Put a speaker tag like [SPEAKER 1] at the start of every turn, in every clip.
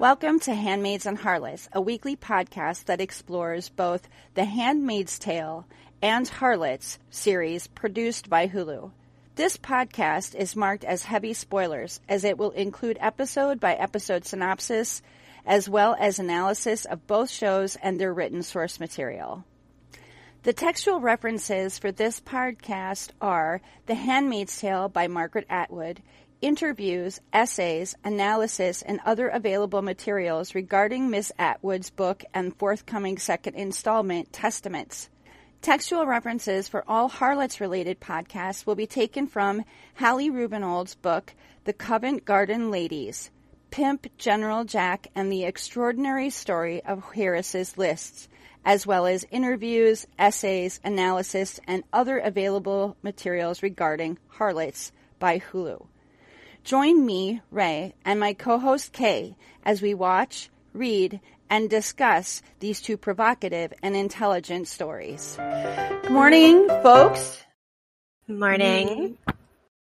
[SPEAKER 1] Welcome to Handmaids and Harlots, a weekly podcast that explores both the Handmaid's Tale and Harlots series produced by Hulu. This podcast is marked as heavy spoilers as it will include episode by episode synopsis as well as analysis of both shows and their written source material. The textual references for this podcast are The Handmaid's Tale by Margaret Atwood, interviews, essays, analysis, and other available materials regarding Miss Atwood's book and forthcoming second installment, Testaments. Textual references for all Harlots related podcasts will be taken from Hallie Rubenhold's book, The Covent Garden Ladies Pimp, General Jack, and the Extraordinary Story of Harris's Lists, as well as interviews, essays, analysis, and other available materials regarding Harlots by Hulu. Join me, Ray, and my co-host Kay as we watch, read, and discuss these two provocative and intelligent stories. Good morning, folks.
[SPEAKER 2] Good Morning.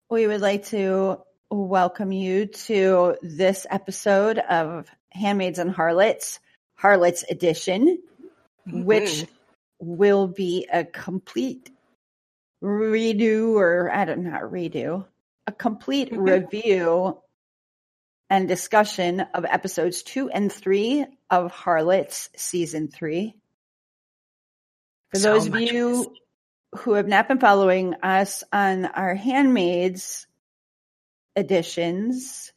[SPEAKER 1] We would like to welcome you to this episode of Handmaids and Harlots, Harlots Edition, mm-hmm. which will be a complete redo or I don't know, redo, a complete review and discussion of episodes two and three of Harlots season three. For so those of you who have not been following us on our handmaids editions,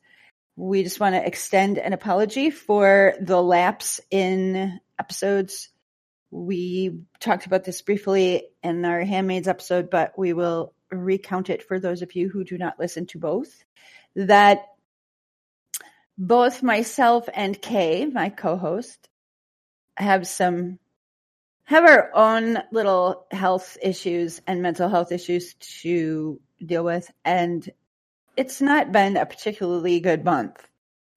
[SPEAKER 1] we just want to extend an apology for the lapse in episodes. We talked about this briefly in our handmaids episode, but we will recount it for those of you who do not listen to both. That both myself and Kay, my co-host, have some have our own little health issues and mental health issues to deal with and it's not been a particularly good month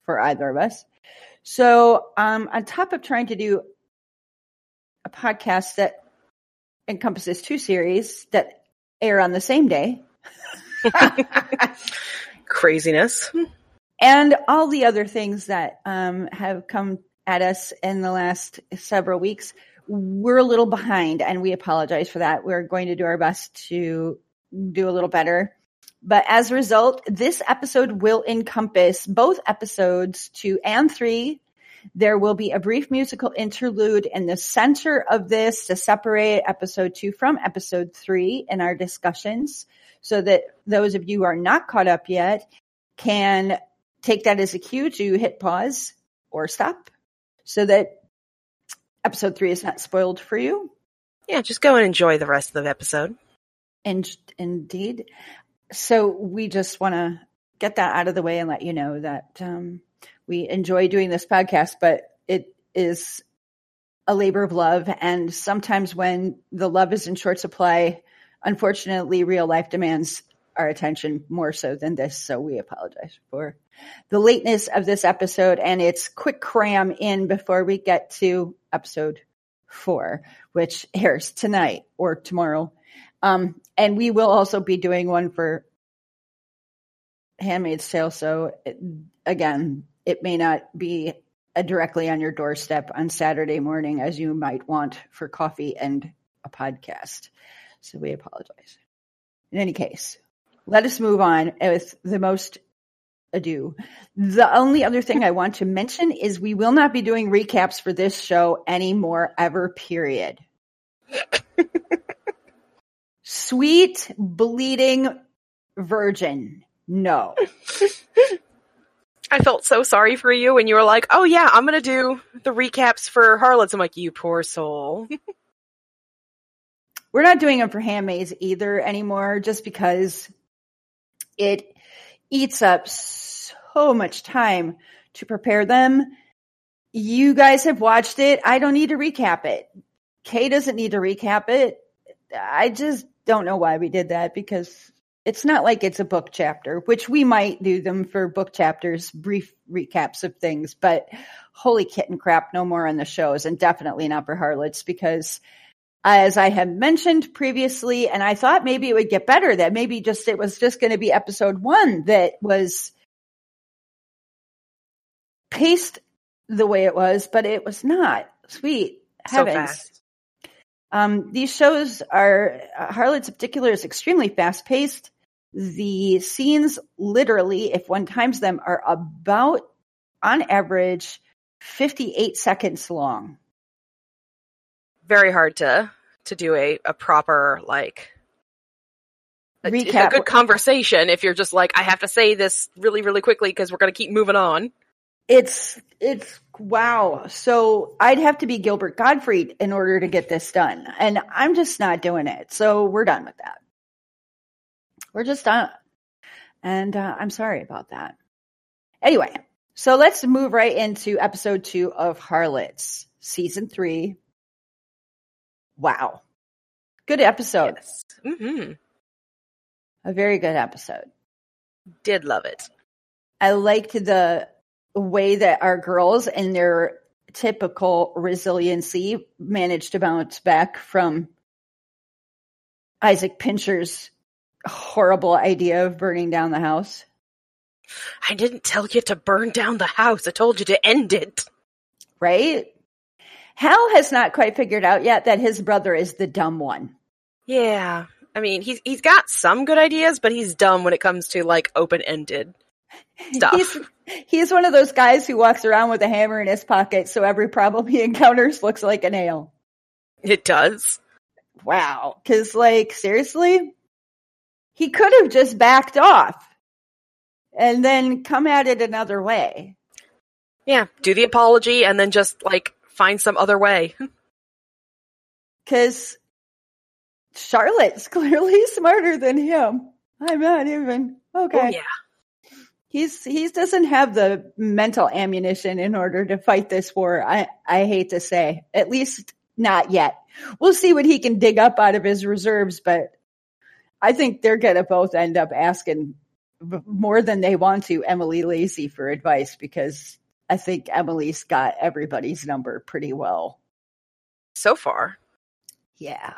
[SPEAKER 1] for either of us. So, um, on top of trying to do a podcast that encompasses two series that air on the same day.
[SPEAKER 2] Craziness.
[SPEAKER 1] And all the other things that um, have come at us in the last several weeks. We're a little behind and we apologize for that. We're going to do our best to do a little better. But as a result, this episode will encompass both episodes two and three there will be a brief musical interlude in the center of this to separate episode two from episode three in our discussions so that those of you who are not caught up yet can take that as a cue to hit pause or stop so that episode three is not spoiled for you.
[SPEAKER 2] Yeah, just go and enjoy the rest of the episode.
[SPEAKER 1] And indeed. So we just want to get that out of the way and let you know that um, we enjoy doing this podcast, but it is a labor of love. And sometimes when the love is in short supply, unfortunately, real life demands our attention more so than this. So we apologize for the lateness of this episode and its quick cram in before we get to episode four, which airs tonight or tomorrow. Um, and we will also be doing one for Handmaid's Tale. So again, it may not be uh, directly on your doorstep on Saturday morning as you might want for coffee and a podcast. So we apologize. In any case, let us move on with the most ado. The only other thing I want to mention is we will not be doing recaps for this show anymore ever, period. Sweet bleeding virgin. No.
[SPEAKER 2] I felt so sorry for you when you were like, "Oh yeah, I'm gonna do the recaps for Harlots." I'm like, "You poor soul."
[SPEAKER 1] We're not doing them for handmaids either anymore, just because it eats up so much time to prepare them. You guys have watched it. I don't need to recap it. Kay doesn't need to recap it. I just don't know why we did that because it's not like it's a book chapter, which we might do them for book chapters, brief recaps of things, but holy kitten crap, no more on the shows and definitely not for Harlots because as I had mentioned previously, and I thought maybe it would get better, that maybe just it was just going to be episode one that was paced the way it was, but it was not. Sweet
[SPEAKER 2] So
[SPEAKER 1] heavens.
[SPEAKER 2] fast.
[SPEAKER 1] Um, these shows are uh, Harlots in particular is extremely fast paced. The scenes, literally, if one times them, are about on average 58 seconds long.
[SPEAKER 2] Very hard to to do a, a proper like a, a good conversation if you're just like I have to say this really really quickly because we're gonna keep moving on.
[SPEAKER 1] It's it's wow. So I'd have to be Gilbert Gottfried in order to get this done, and I'm just not doing it. So we're done with that. We're just done, and uh, I'm sorry about that. Anyway, so let's move right into episode two of Harlots, season three. Wow, good episode.
[SPEAKER 2] Yes. hmm
[SPEAKER 1] A very good episode.
[SPEAKER 2] Did love it.
[SPEAKER 1] I liked the way that our girls and their typical resiliency managed to bounce back from Isaac Pincher's horrible idea of burning down the house.
[SPEAKER 2] I didn't tell you to burn down the house. I told you to end it.
[SPEAKER 1] Right? Hal has not quite figured out yet that his brother is the dumb one.
[SPEAKER 2] Yeah. I mean, he's he's got some good ideas, but he's dumb when it comes to like open ended stuff.
[SPEAKER 1] He's, he's one of those guys who walks around with a hammer in his pocket, so every problem he encounters looks like a nail.
[SPEAKER 2] It does.
[SPEAKER 1] Wow. Cause like, seriously? He could have just backed off and then come at it another way.
[SPEAKER 2] Yeah. Do the apology and then just like find some other way.
[SPEAKER 1] Cause Charlotte's clearly smarter than him. I'm not even. Okay.
[SPEAKER 2] Oh, yeah.
[SPEAKER 1] He's, he doesn't have the mental ammunition in order to fight this war. I, I hate to say, at least not yet. We'll see what he can dig up out of his reserves, but I think they're going to both end up asking more than they want to Emily Lacey for advice because I think Emily's got everybody's number pretty well.
[SPEAKER 2] So far.
[SPEAKER 1] Yeah.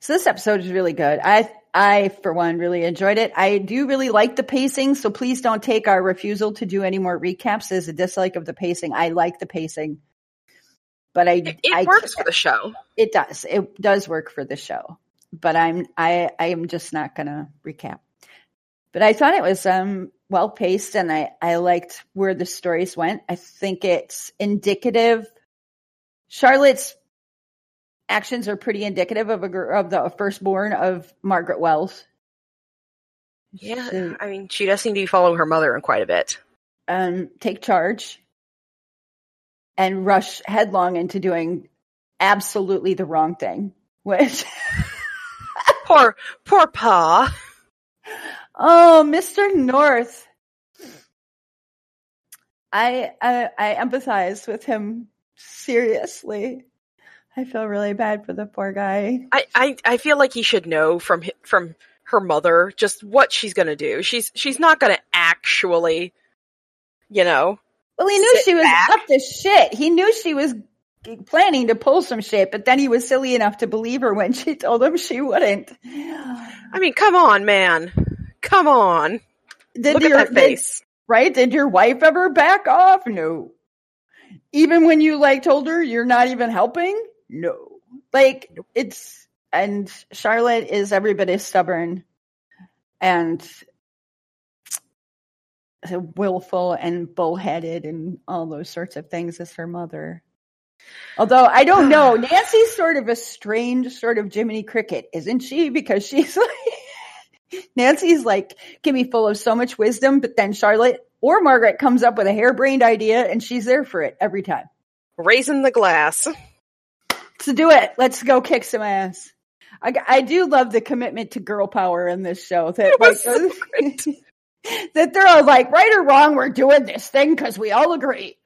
[SPEAKER 1] So this episode is really good. I, I, for one, really enjoyed it. I do really like the pacing, so please don't take our refusal to do any more recaps as a dislike of the pacing. I like the pacing. But I,
[SPEAKER 2] It, it
[SPEAKER 1] I
[SPEAKER 2] works for the show.
[SPEAKER 1] it does. It does work for the show. But I'm I I am just not gonna recap. But I thought it was um well paced and I, I liked where the stories went. I think it's indicative Charlotte's actions are pretty indicative of a of the firstborn of Margaret Wells.
[SPEAKER 2] Yeah.
[SPEAKER 1] So,
[SPEAKER 2] I mean, she does seem to be following her mother in quite a bit.
[SPEAKER 1] um, take charge and rush headlong into doing absolutely the wrong thing, which
[SPEAKER 2] Poor, poor Pa.
[SPEAKER 1] Oh, Mr. North. I, I I empathize with him seriously. I feel really bad for the poor guy.
[SPEAKER 2] I, I, I feel like he should know from from her mother just what she's gonna do. She's she's not gonna actually, you know.
[SPEAKER 1] Well, he knew
[SPEAKER 2] Sit
[SPEAKER 1] she was
[SPEAKER 2] back.
[SPEAKER 1] up to shit. He knew she was planning to pull some shit, but then he was silly enough to believe her when she told him she wouldn't.
[SPEAKER 2] I mean, come on, man. Come on.
[SPEAKER 1] Did
[SPEAKER 2] Look at
[SPEAKER 1] your-
[SPEAKER 2] that
[SPEAKER 1] did-
[SPEAKER 2] face.
[SPEAKER 1] right? Did your wife ever back off? No. Even when you like told her you're not even helping? No. Like it's and Charlotte is every bit as stubborn and willful and bullheaded and all those sorts of things as her mother. Although I don't know, Nancy's sort of a strange sort of Jiminy Cricket, isn't she? Because she's like Nancy's like can be full of so much wisdom, but then Charlotte or Margaret comes up with a harebrained idea and she's there for it every time.
[SPEAKER 2] Raising the glass.
[SPEAKER 1] So do it. Let's go kick some ass. I, I do love the commitment to girl power in this show. That like,
[SPEAKER 2] so
[SPEAKER 1] that they're all like right or wrong, we're doing this thing because we all agree.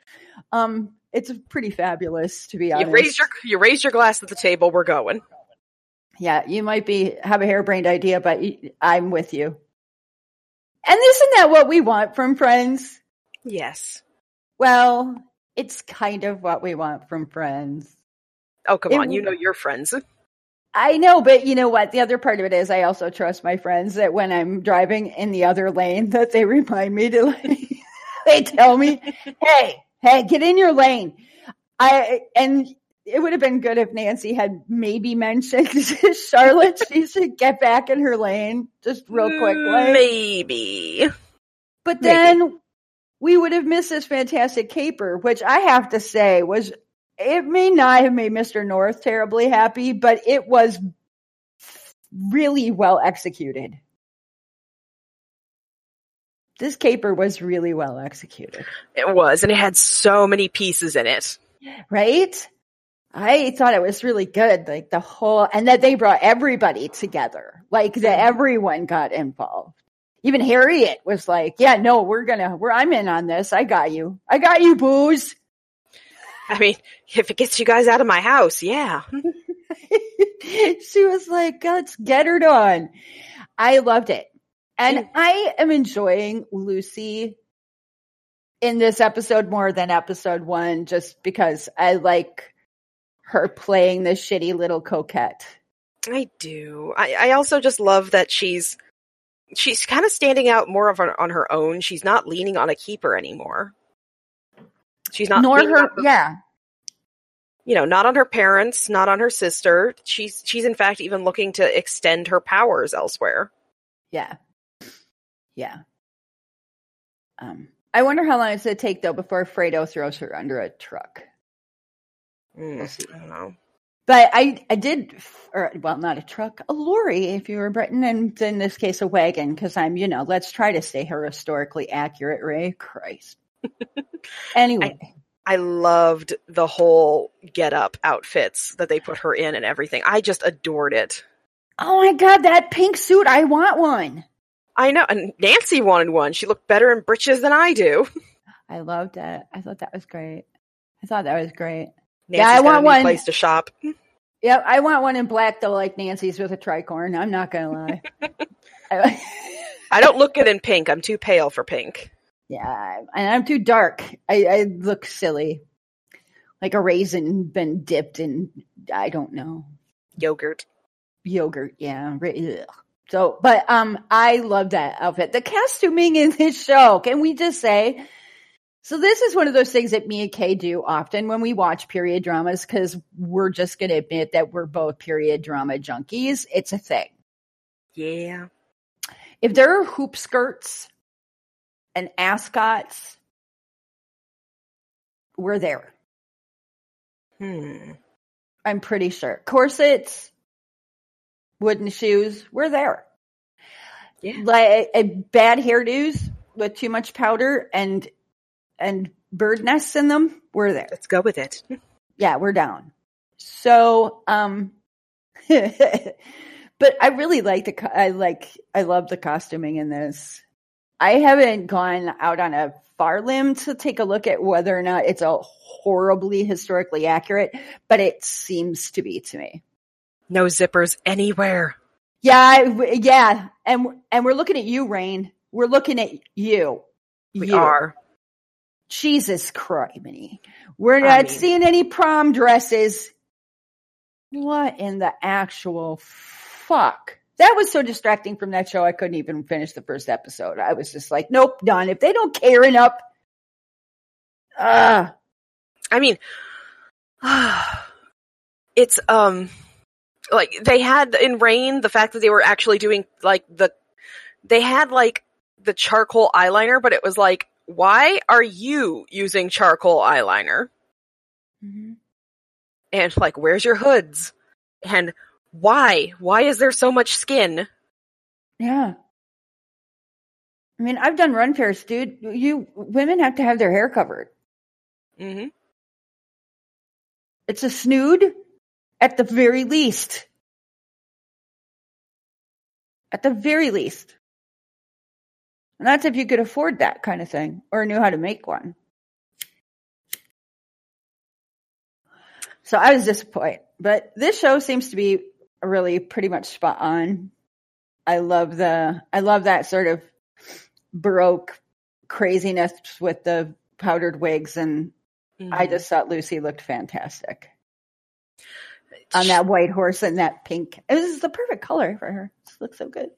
[SPEAKER 1] Um, it's pretty fabulous to be honest.
[SPEAKER 2] You raise your you raise your glass at the table. We're going.
[SPEAKER 1] Yeah, you might be have a harebrained idea, but I'm with you. And isn't that what we want from friends?
[SPEAKER 2] Yes.
[SPEAKER 1] Well, it's kind of what we want from friends.
[SPEAKER 2] Oh come
[SPEAKER 1] It
[SPEAKER 2] on, you know your friends.
[SPEAKER 1] I know, but you know what? The other part of it is I also trust my friends that when I'm driving in the other lane that they remind me to like they tell me, "Hey, Hey, get in your lane. I and it would have been good if Nancy had maybe mentioned Charlotte. she should get back in her lane just real quickly.
[SPEAKER 2] Mm, maybe.
[SPEAKER 1] But then we would have missed this fantastic caper, which I have to say was it may not have made Mr. North terribly happy, but it was really well executed. This caper was really well executed.
[SPEAKER 2] It was, and it had so many pieces in it.
[SPEAKER 1] Right? I thought it was really good. Like the whole, and that they brought everybody together. Like that everyone got involved. Even Harriet was like, yeah, no, we're gonna, we're, I'm in on this. I got you. I got you, booze.
[SPEAKER 2] I mean, if it gets you guys out of my house, yeah.
[SPEAKER 1] she was like, let's get her done. I loved it. And I am enjoying Lucy in this episode more than episode one, just because I like her playing this shitty little coquette.
[SPEAKER 2] I do. I, I also just love that she's she's kind of standing out more of her, on her own. She's not leaning on a keeper anymore. She's not
[SPEAKER 1] nor her,
[SPEAKER 2] the,
[SPEAKER 1] yeah.
[SPEAKER 2] You know, not on her parents, not on her sister. She's she's in fact even looking to extend her powers elsewhere.
[SPEAKER 1] Yeah. Yeah. Um, I wonder how long it's going to take though before Fredo throws her under a truck.
[SPEAKER 2] Mm, I don't know.
[SPEAKER 1] But I, I did, or well, not a truck, a lorry, if you were Britain, and in this case, a wagon, because I'm, you know, let's try to stay historically accurate, Ray. Christ. anyway.
[SPEAKER 2] I, I loved the whole get up outfits that they put her in and everything. I just adored it.
[SPEAKER 1] Oh my god, that pink suit! I want one.
[SPEAKER 2] I know, and Nancy wanted one. She looked better in breeches than I do.
[SPEAKER 1] I loved it. I thought that was great. I thought that was great.
[SPEAKER 2] Nancy's yeah, I want one place to shop.
[SPEAKER 1] Yeah, I want one in black though, like Nancy's with a tricorn. I'm not gonna lie.
[SPEAKER 2] I don't look good in pink. I'm too pale for pink.
[SPEAKER 1] Yeah, and I'm too dark. I, I look silly, like a raisin been dipped in I don't know
[SPEAKER 2] yogurt.
[SPEAKER 1] Yogurt, yeah. Ugh. So, but um, I love that outfit. The costuming in this show. Can we just say? So this is one of those things that me and Kay do often when we watch period dramas because we're just going to admit that we're both period drama junkies. It's a thing.
[SPEAKER 2] Yeah.
[SPEAKER 1] If there are hoop skirts and ascots, we're there.
[SPEAKER 2] Hmm.
[SPEAKER 1] I'm pretty sure. Corsets, wooden shoes, we're there.
[SPEAKER 2] Yeah.
[SPEAKER 1] Like a, bad hairdos with too much powder and and bird nests in them, we're there.
[SPEAKER 2] Let's go with it.
[SPEAKER 1] yeah, we're down. So, um but I really like the I like I love the costuming in this. I haven't gone out on a far limb to take a look at whether or not it's a horribly historically accurate, but it seems to be to me.
[SPEAKER 2] No zippers anywhere.
[SPEAKER 1] Yeah, yeah, and and we're looking at you, Reign. We're looking at you.
[SPEAKER 2] We
[SPEAKER 1] you.
[SPEAKER 2] are.
[SPEAKER 1] Jesus Christ, We're not I mean, seeing any prom dresses. What in the actual fuck? That was so distracting from that show. I couldn't even finish the first episode. I was just like, nope, done. If they don't care enough. Uh.
[SPEAKER 2] I mean, it's um like they had in Reign the fact that they were actually doing like the they had like the charcoal eyeliner but it was like why are you using charcoal eyeliner mm-hmm. and like where's your hoods and why why is there so much skin
[SPEAKER 1] yeah i mean i've done ren fairs dude you women have to have their hair covered
[SPEAKER 2] mm-hmm.
[SPEAKER 1] it's a snood at the very least. At the very least. And that's if you could afford that kind of thing or knew how to make one. So I was disappointed. But this show seems to be really pretty much spot on. I love the I love that sort of baroque craziness with the powdered wigs and mm-hmm. I just thought Lucy looked fantastic on that white horse and that pink. This is the perfect color for her. It looks so good.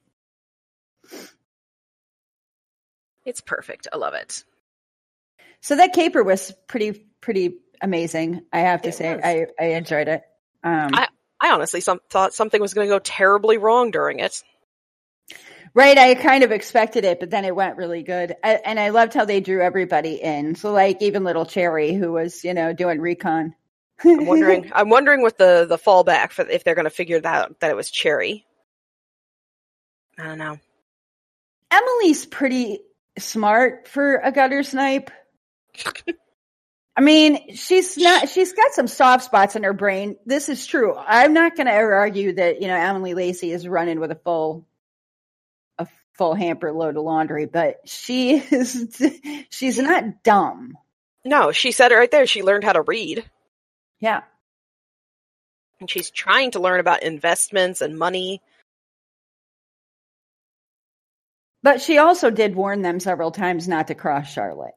[SPEAKER 2] It's perfect. I love it.
[SPEAKER 1] So that caper was pretty pretty amazing. I have to
[SPEAKER 2] It
[SPEAKER 1] say,
[SPEAKER 2] was.
[SPEAKER 1] I I enjoyed it. Um,
[SPEAKER 2] I I honestly some, thought something was going to go terribly wrong during it.
[SPEAKER 1] right, I kind of expected it, but then it went really good, I, and I loved how they drew everybody in. So like even little Cherry, who was you know doing recon.
[SPEAKER 2] I'm wondering. I'm wondering what the the fallback for if they're going to figure that out that it was Cherry. I don't know.
[SPEAKER 1] Emily's pretty smart for a gutter snipe. I mean, she's not, she's got some soft spots in her brain. This is true. I'm not going to ever argue that, you know, Emily Lacey is running with a full, a full hamper load of laundry, but she is, she's not dumb.
[SPEAKER 2] No, she said it right there. She learned how to read,
[SPEAKER 1] Yeah.
[SPEAKER 2] and she's trying to learn about investments and money.
[SPEAKER 1] But she also did warn them several times not to cross Charlotte.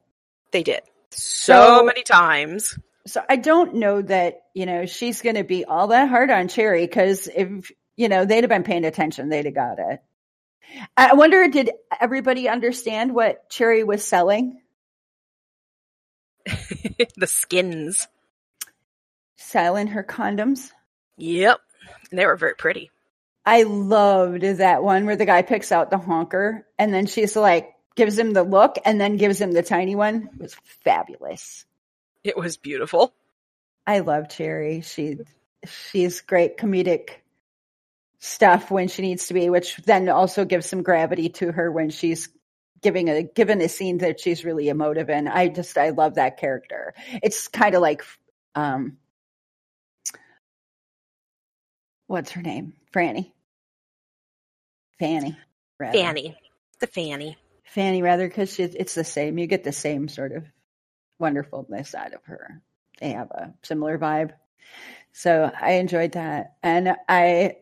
[SPEAKER 2] They did so,
[SPEAKER 1] So-
[SPEAKER 2] many times.
[SPEAKER 1] So I don't know that, you know, she's going to be all that hard on Cherry because if, you know, they'd have been paying attention, they'd have got it. I wonder, did everybody understand what Cherry was selling?
[SPEAKER 2] the skins.
[SPEAKER 1] Selling her condoms.
[SPEAKER 2] Yep, and they were very pretty.
[SPEAKER 1] I loved that one where the guy picks out the honker and then she's like, gives him the look and then gives him the tiny one. It was fabulous.
[SPEAKER 2] It was beautiful.
[SPEAKER 1] I love Cherry. She she's great comedic stuff when she needs to be, which then also gives some gravity to her when she's giving a given a scene that she's really emotive in. I just I love that character. It's kind of like um what's her name? Franny. Fanny. Rather.
[SPEAKER 2] Fanny, the Fanny.
[SPEAKER 1] Fanny rather because it's the same. You get the same sort of wonderfulness out of her. They have a similar vibe. So I enjoyed that, and I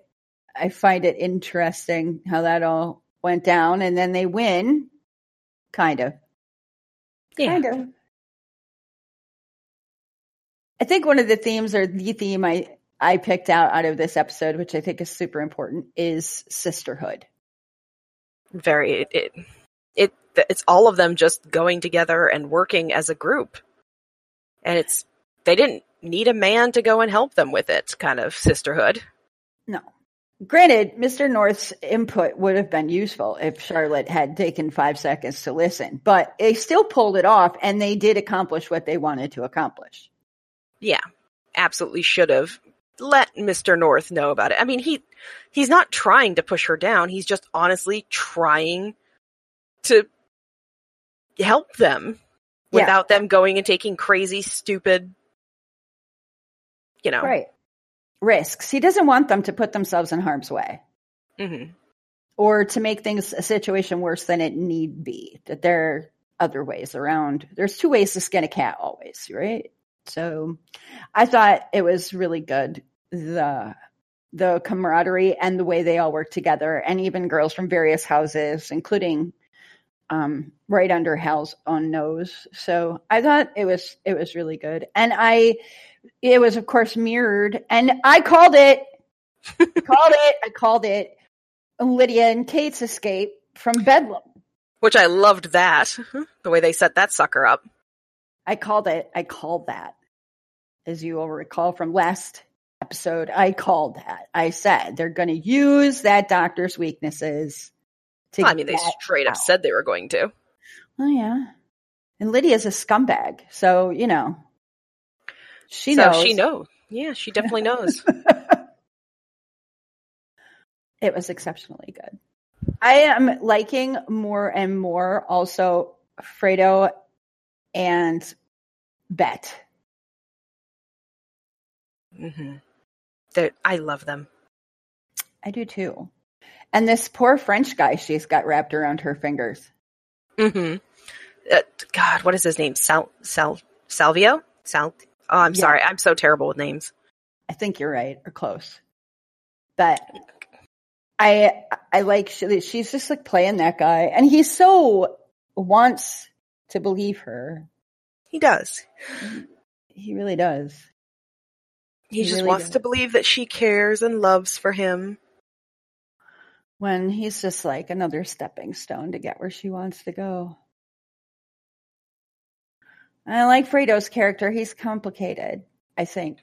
[SPEAKER 1] I find it interesting how that all went down, and then they win, kind of,
[SPEAKER 2] Yeah.
[SPEAKER 1] kind of. I think one of the themes, or the theme I I picked out out of this episode, which I think is super important, is sisterhood.
[SPEAKER 2] very it, it it it's all of them just going together and working as a group and it's they didn't need a man to go and help them with it kind of sisterhood
[SPEAKER 1] No. Granted, Mr. North's input would have been useful if Charlotte had taken five seconds to listen, but they still pulled it off and they did accomplish what they wanted to accomplish.
[SPEAKER 2] yeah absolutely should have let mr north know about it i mean he he's not trying to push her down he's just honestly trying to help them
[SPEAKER 1] Yeah.
[SPEAKER 2] without them going and taking crazy stupid you know
[SPEAKER 1] Right. Risks. He doesn't want them to put themselves in harm's way
[SPEAKER 2] hmm
[SPEAKER 1] or to make things a situation worse than it need be. That there are other ways around. There's two ways to skin a cat always, right? So I thought it was really good. The the camaraderie and the way they all work together and even girls from various houses, including um, right under Hal's own nose. So I thought it was it was really good. And I it was of course mirrored and I called it I called it I called it Lydia and Kate's escape from Bedlam.
[SPEAKER 2] which i loved that the way they set that sucker up
[SPEAKER 1] I called it. I called that. As you will recall from last episode, I called that. I said they're going to use that doctor's weaknesses to.
[SPEAKER 2] I mean, they straight up said they were going to.
[SPEAKER 1] Oh yeah, and Lydia's a scumbag, so you know she
[SPEAKER 2] so
[SPEAKER 1] knows.
[SPEAKER 2] she knows. Yeah, she definitely knows.
[SPEAKER 1] it was exceptionally good. I am liking more and more also Fredo and Bet.
[SPEAKER 2] Mm-hmm. They're, I love them.
[SPEAKER 1] I do too. And this poor French guy she's got wrapped around her fingers.
[SPEAKER 2] Hmm Uh, God, what is his name? Sal Sal Salvio? Sal. Oh, I'm
[SPEAKER 1] Yeah.
[SPEAKER 2] sorry. I'm so terrible with names.
[SPEAKER 1] I think you're right, or close. But I I like she, she's just like playing that guy, and he so wants to believe her.
[SPEAKER 2] He does.
[SPEAKER 1] He really does.
[SPEAKER 2] He,
[SPEAKER 1] He
[SPEAKER 2] just
[SPEAKER 1] really
[SPEAKER 2] wants
[SPEAKER 1] does.
[SPEAKER 2] to believe that she cares and loves for him.
[SPEAKER 1] When he's just like another stepping stone to get where she wants to go. I like Fredo's character. He's complicated, I think.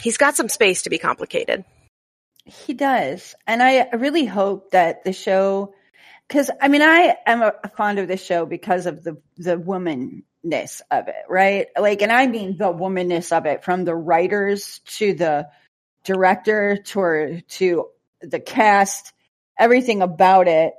[SPEAKER 2] He's got some space to be complicated.
[SPEAKER 1] He does. And I really hope that the show because I mean I am a, fond of the show because of the the womanness of it, right? Like, and I mean the womanness of it, from the writers to the director to to the cast, everything about it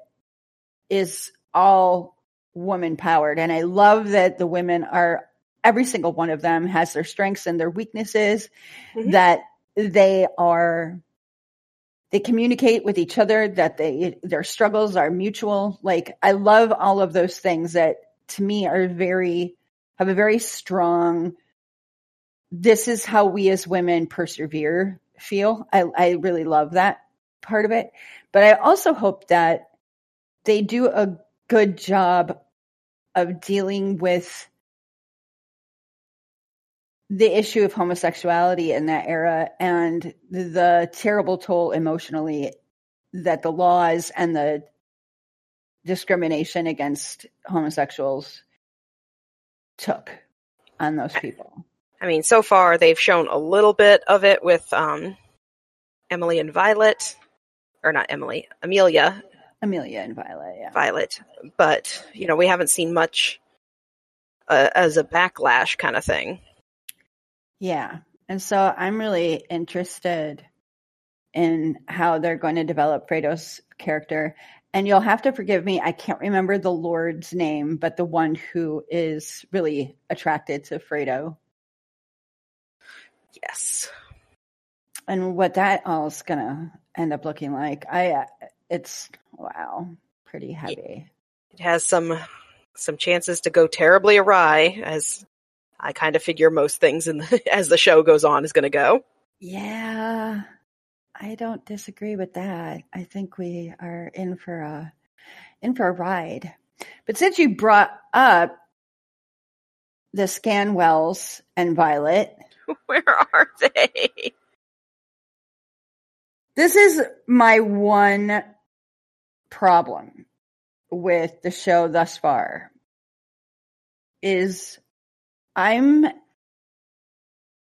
[SPEAKER 1] is all woman powered, and I love that the women are every single one of them has their strengths and their weaknesses, mm-hmm. that they are they communicate with each other that they their struggles are mutual. Like i love all of those things that to me are very have a very strong this is how we as women persevere feel i i really love that part of it but i also hope that they do a good job of dealing with the issue of homosexuality in that era and the terrible toll emotionally that the laws and the discrimination against homosexuals took on those people.
[SPEAKER 2] I mean, so far they've shown a little bit of it with um, Emily and Violet, or not Emily, Amelia.
[SPEAKER 1] Amelia and Violet, yeah.
[SPEAKER 2] Violet, but you know we haven't seen much uh, as a backlash kind of thing.
[SPEAKER 1] Yeah. And so I'm really interested in how they're going to develop Fredo's character. And you'll have to forgive me, I can't remember the Lord's name, but the one who is really attracted to Fredo.
[SPEAKER 2] Yes.
[SPEAKER 1] And what that all is going to end up looking like. I uh, it's wow, pretty heavy.
[SPEAKER 2] It has some some chances to go terribly awry as I kind of figure most things in the, as the show goes on is going to go.
[SPEAKER 1] Yeah, I don't disagree with that. I think we are in for a in for a ride. But since you brought up the Scanwells and Violet,
[SPEAKER 2] where are they?
[SPEAKER 1] This is my one problem with the show thus far is I'm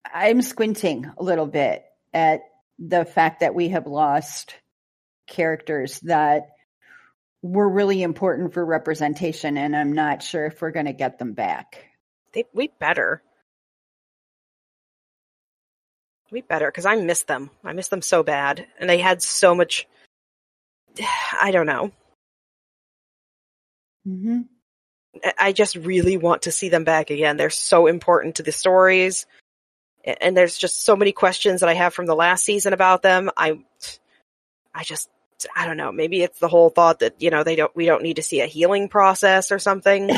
[SPEAKER 1] I'm squinting a little bit at the fact that we have lost characters that were really important for representation and I'm not sure if we're going to get them back.
[SPEAKER 2] They, we better. We better because I miss them. I miss them so bad. And they had so much I don't know.
[SPEAKER 1] Mm-hmm.
[SPEAKER 2] I just really want to see them back again. They're so important to the stories. And there's just so many questions that I have from the last season about them. I, I just, I don't know. Maybe it's the whole thought that, you know, they don't, we don't need to see a healing process or something.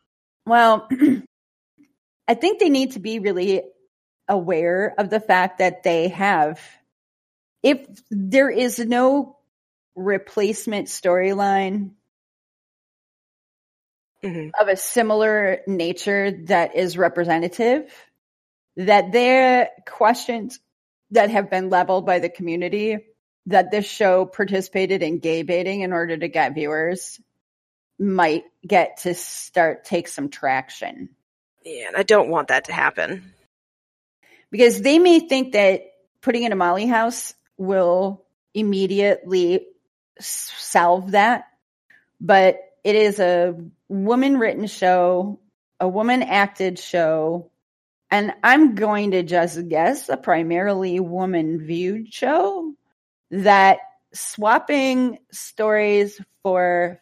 [SPEAKER 1] well, I think they need to be really aware of the fact that they have, if there is no replacement storyline mm-hmm. of a similar nature that is representative, that their questions that have been leveled by the community that this show participated in gay baiting in order to get viewers might get to start take some traction.
[SPEAKER 2] Yeah, and I don't want that to happen.
[SPEAKER 1] Because they may think that putting in a Molly house will immediately solve that, but it is a woman written show, a woman acted show, and I'm going to just guess a primarily woman viewed show that swapping stories for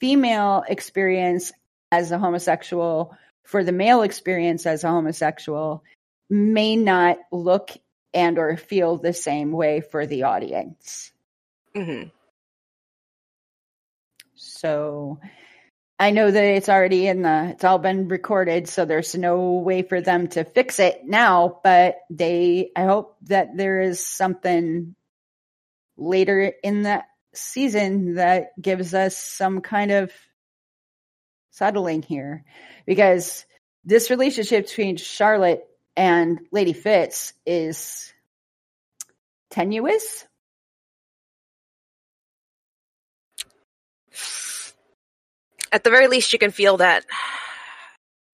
[SPEAKER 1] female experience as a homosexual for the male experience as a homosexual may not look and or feel the same way for the audience.
[SPEAKER 2] Mm-hmm.
[SPEAKER 1] So I know that it's already in the, it's all been recorded, so there's no way for them to fix it now, but they, I hope that there is something later in the season that gives us some kind of settling here because this relationship between Charlotte and Lady Fitz is tenuous
[SPEAKER 2] At the very least, you can feel that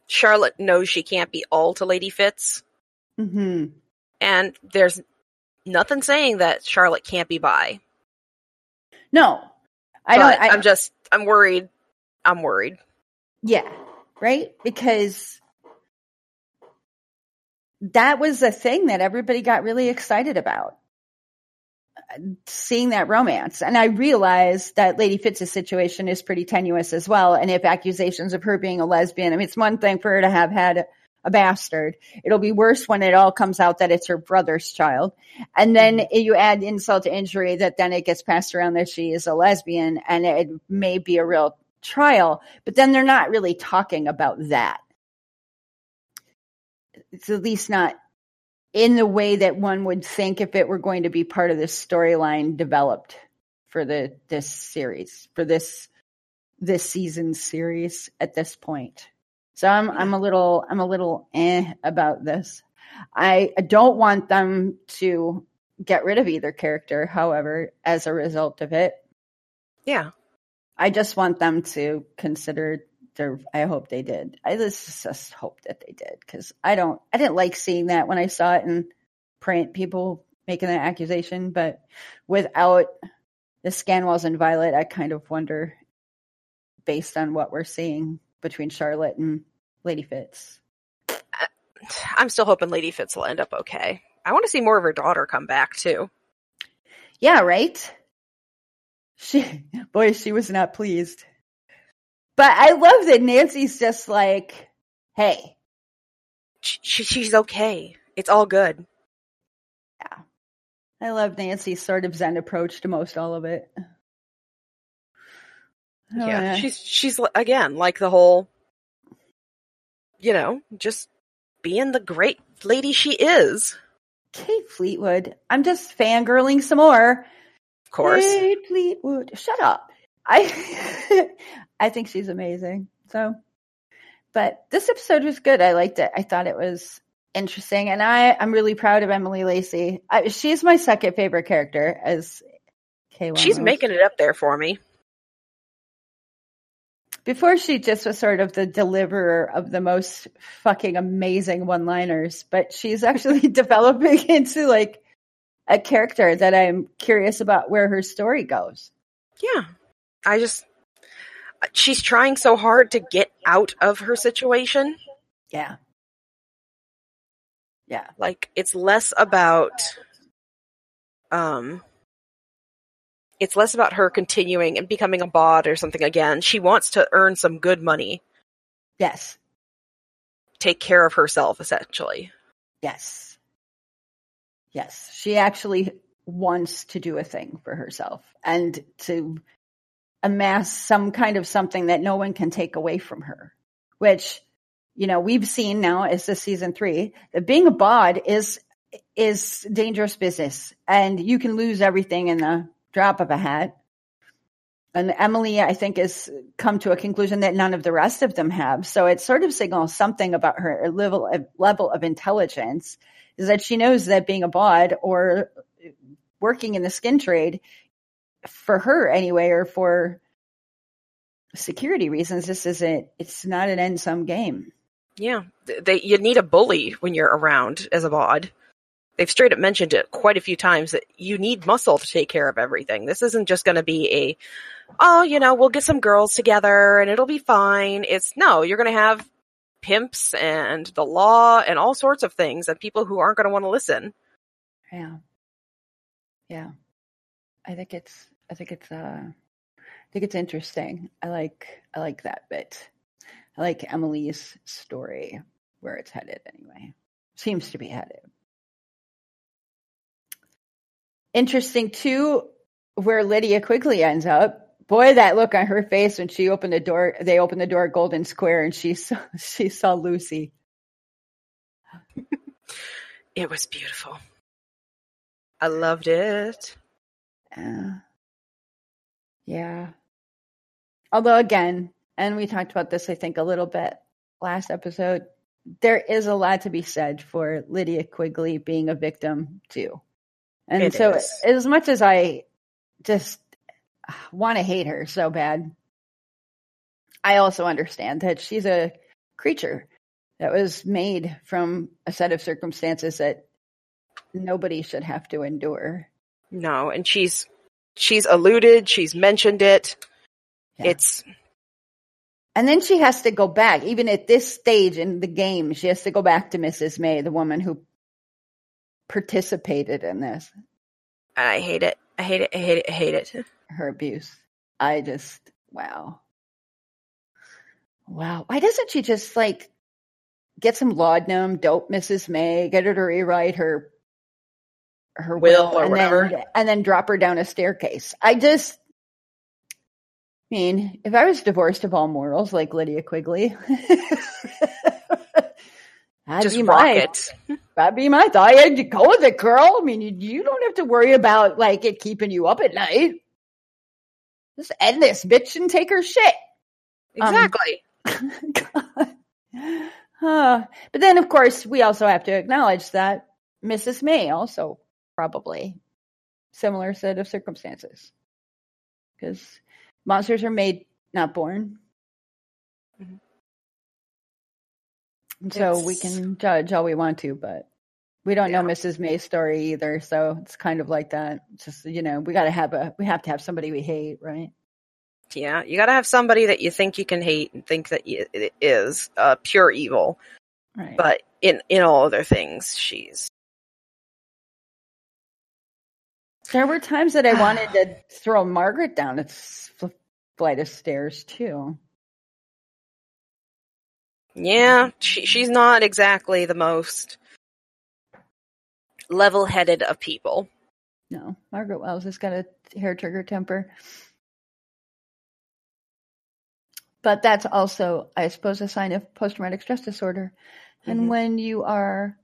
[SPEAKER 2] Charlotte knows she can't be all to Lady Fitz,
[SPEAKER 1] Mm-hmm.
[SPEAKER 2] and there's nothing saying that Charlotte can't be bi.
[SPEAKER 1] No, I
[SPEAKER 2] But
[SPEAKER 1] don't. I,
[SPEAKER 2] I'm just, I'm worried. I'm worried.
[SPEAKER 1] Yeah, right? Because that was a thing that everybody got really excited about. Seeing that romance. And I realized that Lady Fitz's situation is pretty tenuous as well. And if accusations of her being a lesbian, I mean, it's one thing for her to have had a bastard. It'll be worse when it all comes out that it's her brother's child. And then mm-hmm. you add insult to injury that then it gets passed around that she is a lesbian and it may be a real trial, but then they're not really talking about that. It's at least not in the way that one would think if it were going to be part of this storyline developed for the this series, for this this season series at this point. So I'm I'm a little I'm a little eh about this. I don't want them to get rid of either character, however, as a result of it.
[SPEAKER 2] Yeah.
[SPEAKER 1] I just want them to consider their. I hope they did. I just, just hope that they did because I don't. I didn't like seeing that when I saw it in print. People making that accusation, but without the Scanwells and Violet, I kind of wonder, based on what we're seeing between Charlotte and Lady Fitz.
[SPEAKER 2] Uh, I'm still hoping Lady Fitz will end up okay. I want to see more of her daughter come back too.
[SPEAKER 1] Yeah, right. She, boy, she was not pleased. But I love that Nancy's just like, hey,
[SPEAKER 2] She, she, she's okay. It's all good. Yeah.
[SPEAKER 1] I love Nancy's sort of zen approach to most all of it. Oh,
[SPEAKER 2] yeah. She's she's again like the whole you know, just being the great lady she is.
[SPEAKER 1] Kate Fleetwood. I'm just fangirling some more.
[SPEAKER 2] Of course.
[SPEAKER 1] Kate Fleetwood. Shut up. I I think she's amazing. So but this episode was good. I liked it. I thought it was interesting. And I, I'm really proud of Emily Lacey. I, she's my second favorite character as K1.
[SPEAKER 2] She's making it up there for me.
[SPEAKER 1] Before she just was sort of the deliverer of the most fucking amazing one liners, but she's actually developing into like a character that I'm curious about where her story goes.
[SPEAKER 2] Yeah. I just she's trying so hard to get out of her situation.
[SPEAKER 1] Yeah. Yeah.
[SPEAKER 2] Like it's less about um it's less about her continuing and becoming a bawd or something again. She wants to earn some good money,
[SPEAKER 1] Yes.
[SPEAKER 2] take care of herself essentially.
[SPEAKER 1] Yes. Yes. She actually wants to do a thing for herself and to amass some kind of something that no one can take away from her, which, you know, we've seen now as this season three that being a bawd is, is dangerous business and you can lose everything in the drop of a hat. And Emily, I think, has come to a conclusion that none of the rest of them have. So it sort of signals something about her level of, level of intelligence is that she knows that being a bawd or working in the skin trade for her anyway, or for security reasons, this isn't, it's not an end sum game.
[SPEAKER 2] Yeah, they you need a bully when you're around as a bawd. They've straight up mentioned it quite a few times that you need muscle to take care of everything. This isn't just going to be a, oh, you know, we'll get some girls together and it'll be fine. It's no, you're going to have pimps and the law and all sorts of things and people who aren't going to want to listen.
[SPEAKER 1] Yeah. Yeah. I think it's, I think it's, uh, I think it's interesting. I like, I like that bit. I like Emily's story, where it's headed anyway. Seems to be headed. Interesting too, where Lydia Quigley ends up. Boy, that look on her face when she opened the door, they opened the door at Golden Square and she saw, she saw Lucy.
[SPEAKER 2] It was beautiful. I loved it.
[SPEAKER 1] Uh, yeah. Although again, and we talked about this, I think, a little bit last episode, there is a lot to be said for Lydia Quigley being a victim too. And
[SPEAKER 2] It
[SPEAKER 1] so
[SPEAKER 2] is.
[SPEAKER 1] as much as I just want to hate her so bad, I also understand that she's a creature that was made from a set of circumstances that nobody should have to endure.
[SPEAKER 2] No, and she's she's alluded, she's mentioned it.
[SPEAKER 1] Yeah.
[SPEAKER 2] It's
[SPEAKER 1] And then she has to go back, even at this stage in the game, she has to go back to Mrs. May, the woman who participated in this,
[SPEAKER 2] I hate it. I hate it. I hate it. I hate it.
[SPEAKER 1] her abuse. I just, wow. Wow. Why doesn't she just like get some laudanum, dope Mrs. May, get her to rewrite her her
[SPEAKER 2] Will
[SPEAKER 1] will,
[SPEAKER 2] or
[SPEAKER 1] and
[SPEAKER 2] whatever.
[SPEAKER 1] then and then drop her down a staircase. I just I mean, if I was divorced of all morals like Lydia Quigley, that'd
[SPEAKER 2] Just
[SPEAKER 1] be my that'd be my thought. Yeah, you go with it, girl. I mean, you, you don't have to worry about like it keeping you up at night. Just end this bitch and take her shit. Um,
[SPEAKER 2] Exactly.
[SPEAKER 1] Uh, but then, of course, we also have to acknowledge that Mrs. May also probably similar set of circumstances because monsters are made, not born.
[SPEAKER 2] Mhm.
[SPEAKER 1] And so we can judge all we want to, but we don't know Mrs. May's story either. So it's kind of like that. It's just you know, we got to have a we have to have somebody we hate, right?
[SPEAKER 2] yeah, you got to have somebody that you think you can hate and think that it is uh, pure evil.
[SPEAKER 1] Right.
[SPEAKER 2] But in in all other things, she's
[SPEAKER 1] There were times that I wanted to throw Margaret down a flight of stairs too.
[SPEAKER 2] yeah, she she's not exactly the most level-headed of people.
[SPEAKER 1] No, Margaret Wells has got a hair trigger temper. But that's also, I suppose, a sign of post traumatic stress disorder. And
[SPEAKER 2] Mhm.
[SPEAKER 1] when you are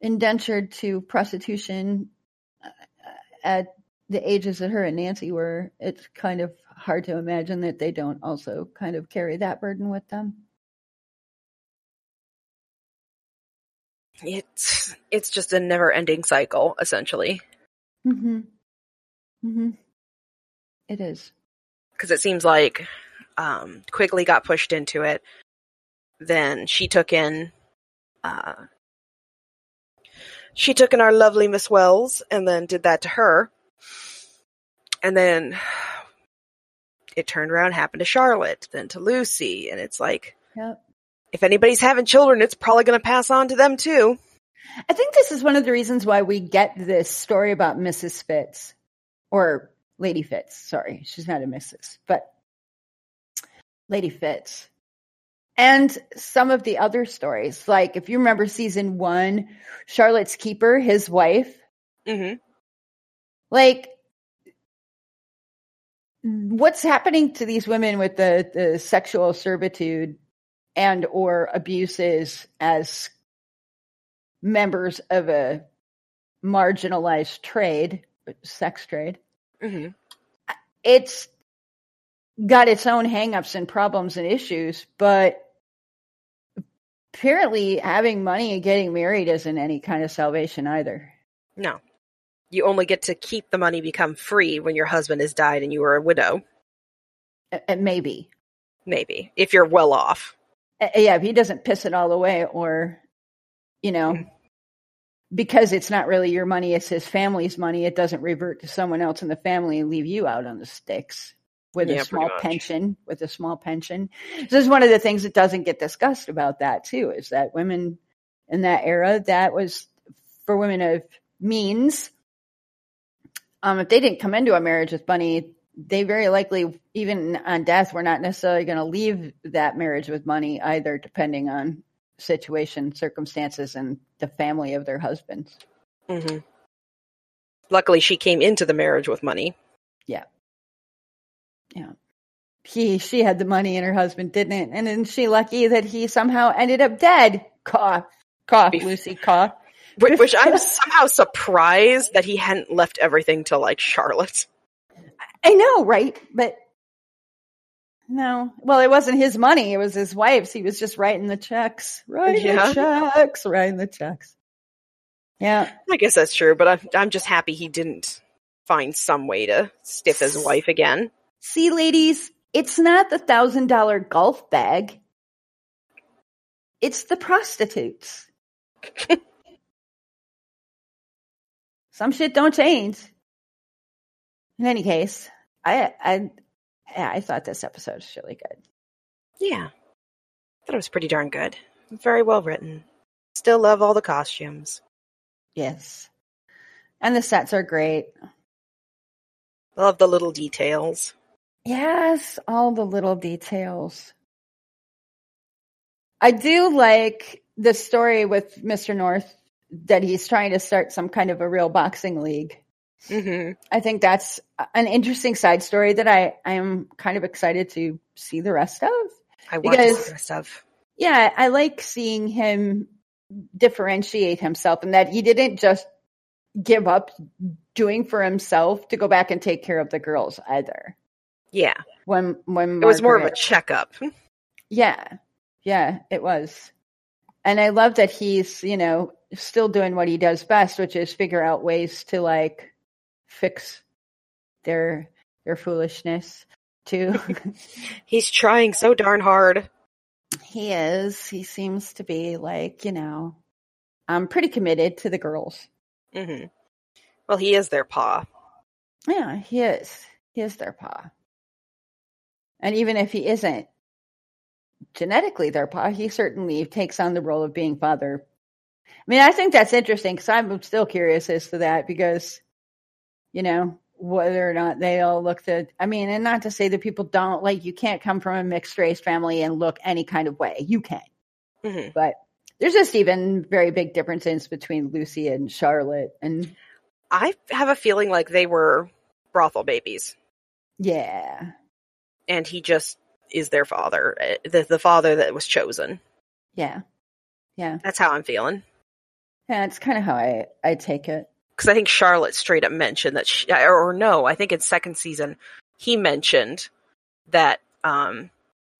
[SPEAKER 1] indentured to prostitution at the ages that her and Nancy were, it's kind of hard to imagine that they don't also kind of carry that burden with them.
[SPEAKER 2] It's it's just a never-ending cycle, essentially,
[SPEAKER 1] Mm-hmm. Mm-hmm. It is.
[SPEAKER 2] because it seems like um, Quigley got pushed into it. Then she took in, uh, she took in our lovely Miss Wells, and then did that to her. And then it turned around, happened to Charlotte, then to Lucy, and it's like
[SPEAKER 1] Yep.
[SPEAKER 2] if anybody's having children, it's probably going to pass on to them too.
[SPEAKER 1] I think this is one of the reasons why we get this story about Mrs. Fitz or Lady Fitz. Sorry, she's not a Mrs., but Lady Fitz. And some of the other stories, like if you remember season one, Charlotte's keeper, his wife,
[SPEAKER 2] Mm-hmm.
[SPEAKER 1] like what's happening to these women with the, the sexual servitude and or abuses as members of a marginalized trade sex trade
[SPEAKER 2] Mm-hmm.
[SPEAKER 1] it's got its own hangups and problems and issues but apparently having money and getting married isn't any kind of salvation either
[SPEAKER 2] No. You only get to keep the money become free when your husband has died and you are a widow.
[SPEAKER 1] Uh, maybe
[SPEAKER 2] Maybe. If you're well off.
[SPEAKER 1] Uh, yeah, if he doesn't piss it all away, or you know,
[SPEAKER 2] Mm.
[SPEAKER 1] because it's not really your money, it's his family's money. It doesn't revert to someone else in the family and leave you out on the sticks with
[SPEAKER 2] Yeah,
[SPEAKER 1] a small pension. With a small pension, this is one of the things that doesn't get discussed about that too. Is that women in that era that was for women of means. Um, if they didn't come into a marriage with money, they very likely, even on death, were not necessarily going to leave that marriage with money either, depending on situation, circumstances, and the family of their husbands.
[SPEAKER 2] Mm-hmm. Luckily, she came into the marriage with money.
[SPEAKER 1] He, she had the money, and her husband didn't. And isn't she lucky that he somehow ended up dead? Cough, cough, Lucy, cough.
[SPEAKER 2] Which, which I'm somehow surprised that he hadn't left everything to like Charlotte.
[SPEAKER 1] I know, right? But no. Well, it wasn't his money. It was his wife's. He was just writing the checks. Writing
[SPEAKER 2] Yeah.
[SPEAKER 1] the checks. Writing the checks. Yeah.
[SPEAKER 2] I guess that's true, but I'm, I'm just happy he didn't find some way to stiff his wife again.
[SPEAKER 1] See, ladies, It's not the thousand dollar golf bag. It's the prostitutes. Some shit don't change. In any case, I I I thought this episode was really good.
[SPEAKER 2] Yeah. I Thought it was pretty darn good. Very well written. Still love all the costumes.
[SPEAKER 1] Yes. And the sets are great.
[SPEAKER 2] Love the little details.
[SPEAKER 1] Yes, all the little details. I do like the story with Mr. North that he's trying to start some kind of a real boxing league.
[SPEAKER 2] hmm
[SPEAKER 1] I think that's an interesting side story that I I am kind of excited to see the rest of.
[SPEAKER 2] I want to see the rest of.
[SPEAKER 1] Yeah, I like seeing him differentiate himself and that he didn't just give up doing for himself to go back and take care of the girls either.
[SPEAKER 2] Yeah.
[SPEAKER 1] When when
[SPEAKER 2] It was more of a checkup.
[SPEAKER 1] Yeah. Yeah, it was. And I love that he's, you know, still doing what he does best, which is figure out ways to like fix their their foolishness too.
[SPEAKER 2] He's trying so darn hard.
[SPEAKER 1] he is. He seems to be like, you know, I'm pretty committed to the girls.
[SPEAKER 2] hmm Well, he is their paw.
[SPEAKER 1] Yeah, he is. He is their pa. And even if he isn't genetically their pa, he certainly takes on the role of being father. I mean, I think that's interesting because I'm still curious as to that because, you know, whether or not they all look the, I mean, and not to say that people don't, like, you can't come from a mixed race family and look any kind of way. You can.
[SPEAKER 2] hmm
[SPEAKER 1] But there's just even very big differences between Lucy and Charlotte. And
[SPEAKER 2] I have a feeling like they were brothel babies,
[SPEAKER 1] yeah,
[SPEAKER 2] and he just is their father, eh, the, the father that was chosen.
[SPEAKER 1] yeah, yeah.
[SPEAKER 2] That's how I'm feeling.
[SPEAKER 1] Yeah, it's kind of how I, I take it.
[SPEAKER 2] Because I think Charlotte straight up mentioned that, she, or, or no, I think in second season he mentioned that um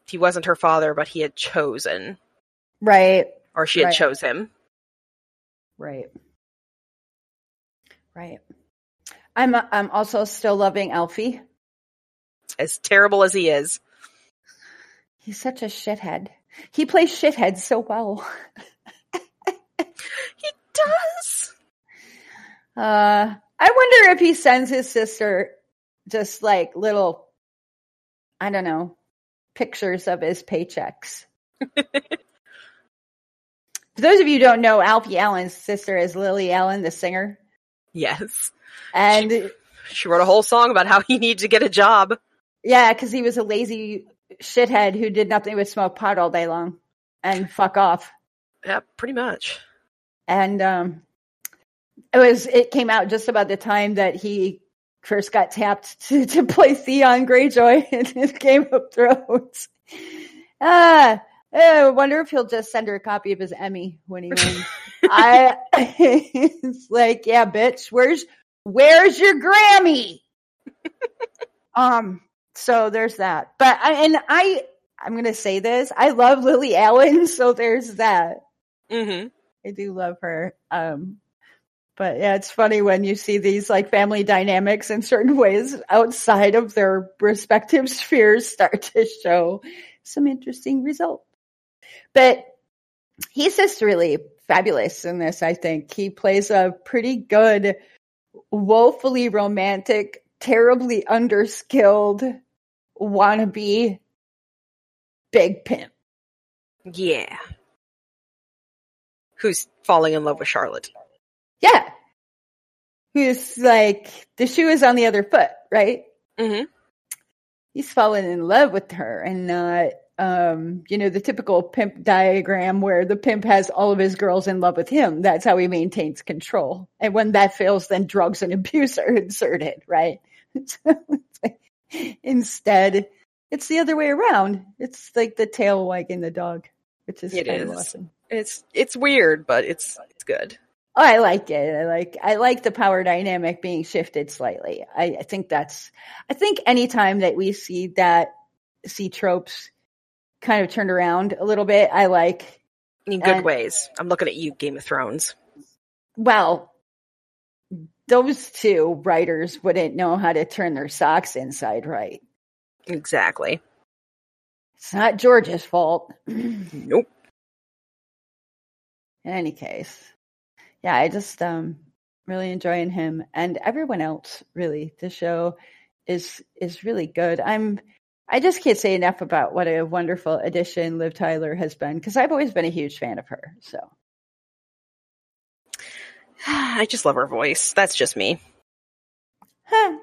[SPEAKER 2] he wasn't her father, but he had chosen,
[SPEAKER 1] Right,
[SPEAKER 2] or she had
[SPEAKER 1] Right.
[SPEAKER 2] chose him.
[SPEAKER 1] right, right. I'm I'm also still loving Alfie.
[SPEAKER 2] As terrible as he is,
[SPEAKER 1] He's such a shithead. He plays shithead so well.
[SPEAKER 2] he does.
[SPEAKER 1] Uh, I wonder if he sends his sister just like little, I don't know, pictures of his paychecks. For those of you who don't know, Alfie Allen's sister is Lily Allen, the singer.
[SPEAKER 2] Yes,
[SPEAKER 1] And
[SPEAKER 2] she wrote a whole song about how he needed to get a job.
[SPEAKER 1] Yeah, because he was a lazy shithead who did nothing but smoke pot all day long and fuck off.
[SPEAKER 2] Yeah, pretty much.
[SPEAKER 1] And um, it was it came out just about the time that he first got tapped to, to play Theon Greyjoy in Game of Thrones. Ah, I wonder if he'll just send her a copy of his Emmy when he wins. I it's like, yeah, bitch, where's where's your Grammy? um, so there's that. But I, and I I'm gonna say this, I love Lily Allen, so there's that.
[SPEAKER 2] hmm
[SPEAKER 1] I do love her. Um, but yeah, it's funny when you see these like family dynamics in certain ways outside of their respective spheres start to show some interesting results. But he's just really fabulous in this, I think. He plays a pretty good, woefully romantic, terribly underskilled wannabe big pimp.
[SPEAKER 2] Yeah. Who's falling in love with Charlotte?
[SPEAKER 1] Yeah. Who's like, the shoe is on the other foot, right?
[SPEAKER 2] Mm-hmm.
[SPEAKER 1] He's fallen in love with her and not, um, you know, the typical pimp diagram where the pimp has all of his girls in love with him. That's how he maintains control. And when that fails, then drugs and abuse are inserted, right? So it's like- Instead, it's the other way around. It's like the tail wagging the dog, which is
[SPEAKER 2] It
[SPEAKER 1] of awesome.
[SPEAKER 2] It's it's weird, but it's it's good.
[SPEAKER 1] Oh, I like it. I like I like the power dynamic being shifted slightly. I, I think that's I think anytime that we see that see tropes kind of turned around a little bit, I like
[SPEAKER 2] In good
[SPEAKER 1] And-
[SPEAKER 2] ways. I'm looking at you, Game of Thrones.
[SPEAKER 1] well those two writers wouldn't know how to turn their socks inside right.
[SPEAKER 2] Exactly.
[SPEAKER 1] It's not George's fault.
[SPEAKER 2] Nope.
[SPEAKER 1] In any case, yeah, I just um really enjoying him and everyone else. Really, the show is is really good. I'm I just can't say enough about what a wonderful addition Liv Tyler has been because I've always been a huge fan of her. So
[SPEAKER 2] I just love her voice. That's just me.
[SPEAKER 1] Huh.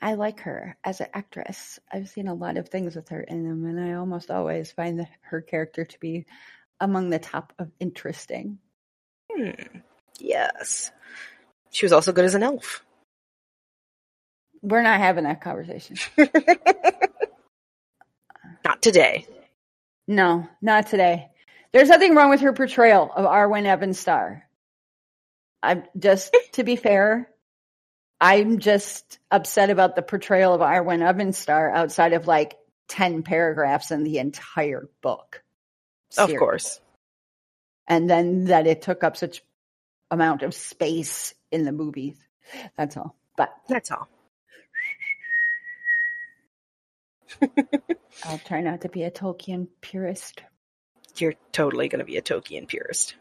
[SPEAKER 1] I like her as an actress. I've seen a lot of things with her in them, and I almost always find the, her character to be among the top of interesting.
[SPEAKER 2] Hmm. Yes. She was also good as an elf.
[SPEAKER 1] We're not having that conversation.
[SPEAKER 2] Not today.
[SPEAKER 1] No, not today. There's nothing wrong with her portrayal of Arwen Evenstar. I'm just to be fair, I'm just upset about the portrayal of Arwen Evenstar outside of like 10 paragraphs in the entire book.
[SPEAKER 2] Of course.
[SPEAKER 1] And then that it took up such amount of space in the movies. That's all. But
[SPEAKER 2] That's all.
[SPEAKER 1] I'll try not to be a Tolkien purist.
[SPEAKER 2] You're totally going to be a Tolkien purist.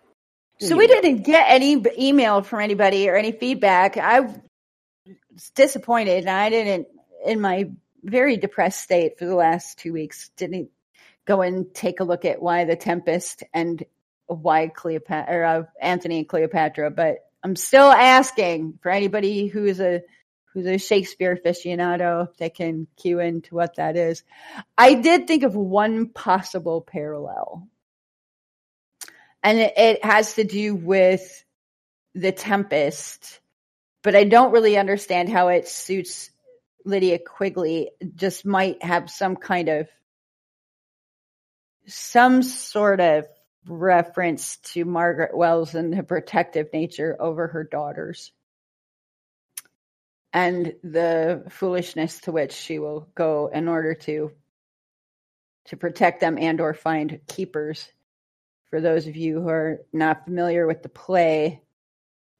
[SPEAKER 1] So we didn't get any email from anybody or any feedback. I was disappointed, and I didn't, in my very depressed state for the last two weeks, didn't go and take a look at why the Tempest and why Cleopatra or uh, Antony and Cleopatra. But I'm still asking for anybody who's a who's a Shakespeare aficionado that can cue into what that is. I did think of one possible parallel and it, it has to do with the Tempest, but I don't really understand how it suits Lydia Quigley. Just might have some kind of some sort of reference to Margaret Wells and the protective nature over her daughters. And the foolishness to which she will go in order to to protect them and or find keepers for those of you who are not familiar with the play,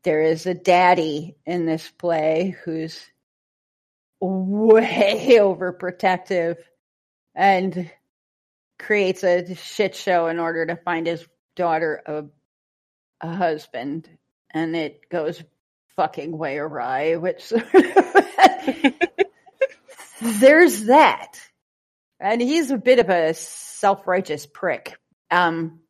[SPEAKER 1] there is a daddy in this play who's way overprotective and creates a shit show in order to find his daughter a, a husband. And it goes fucking way awry, which there's that. And he's a bit of a self righteous prick. Um,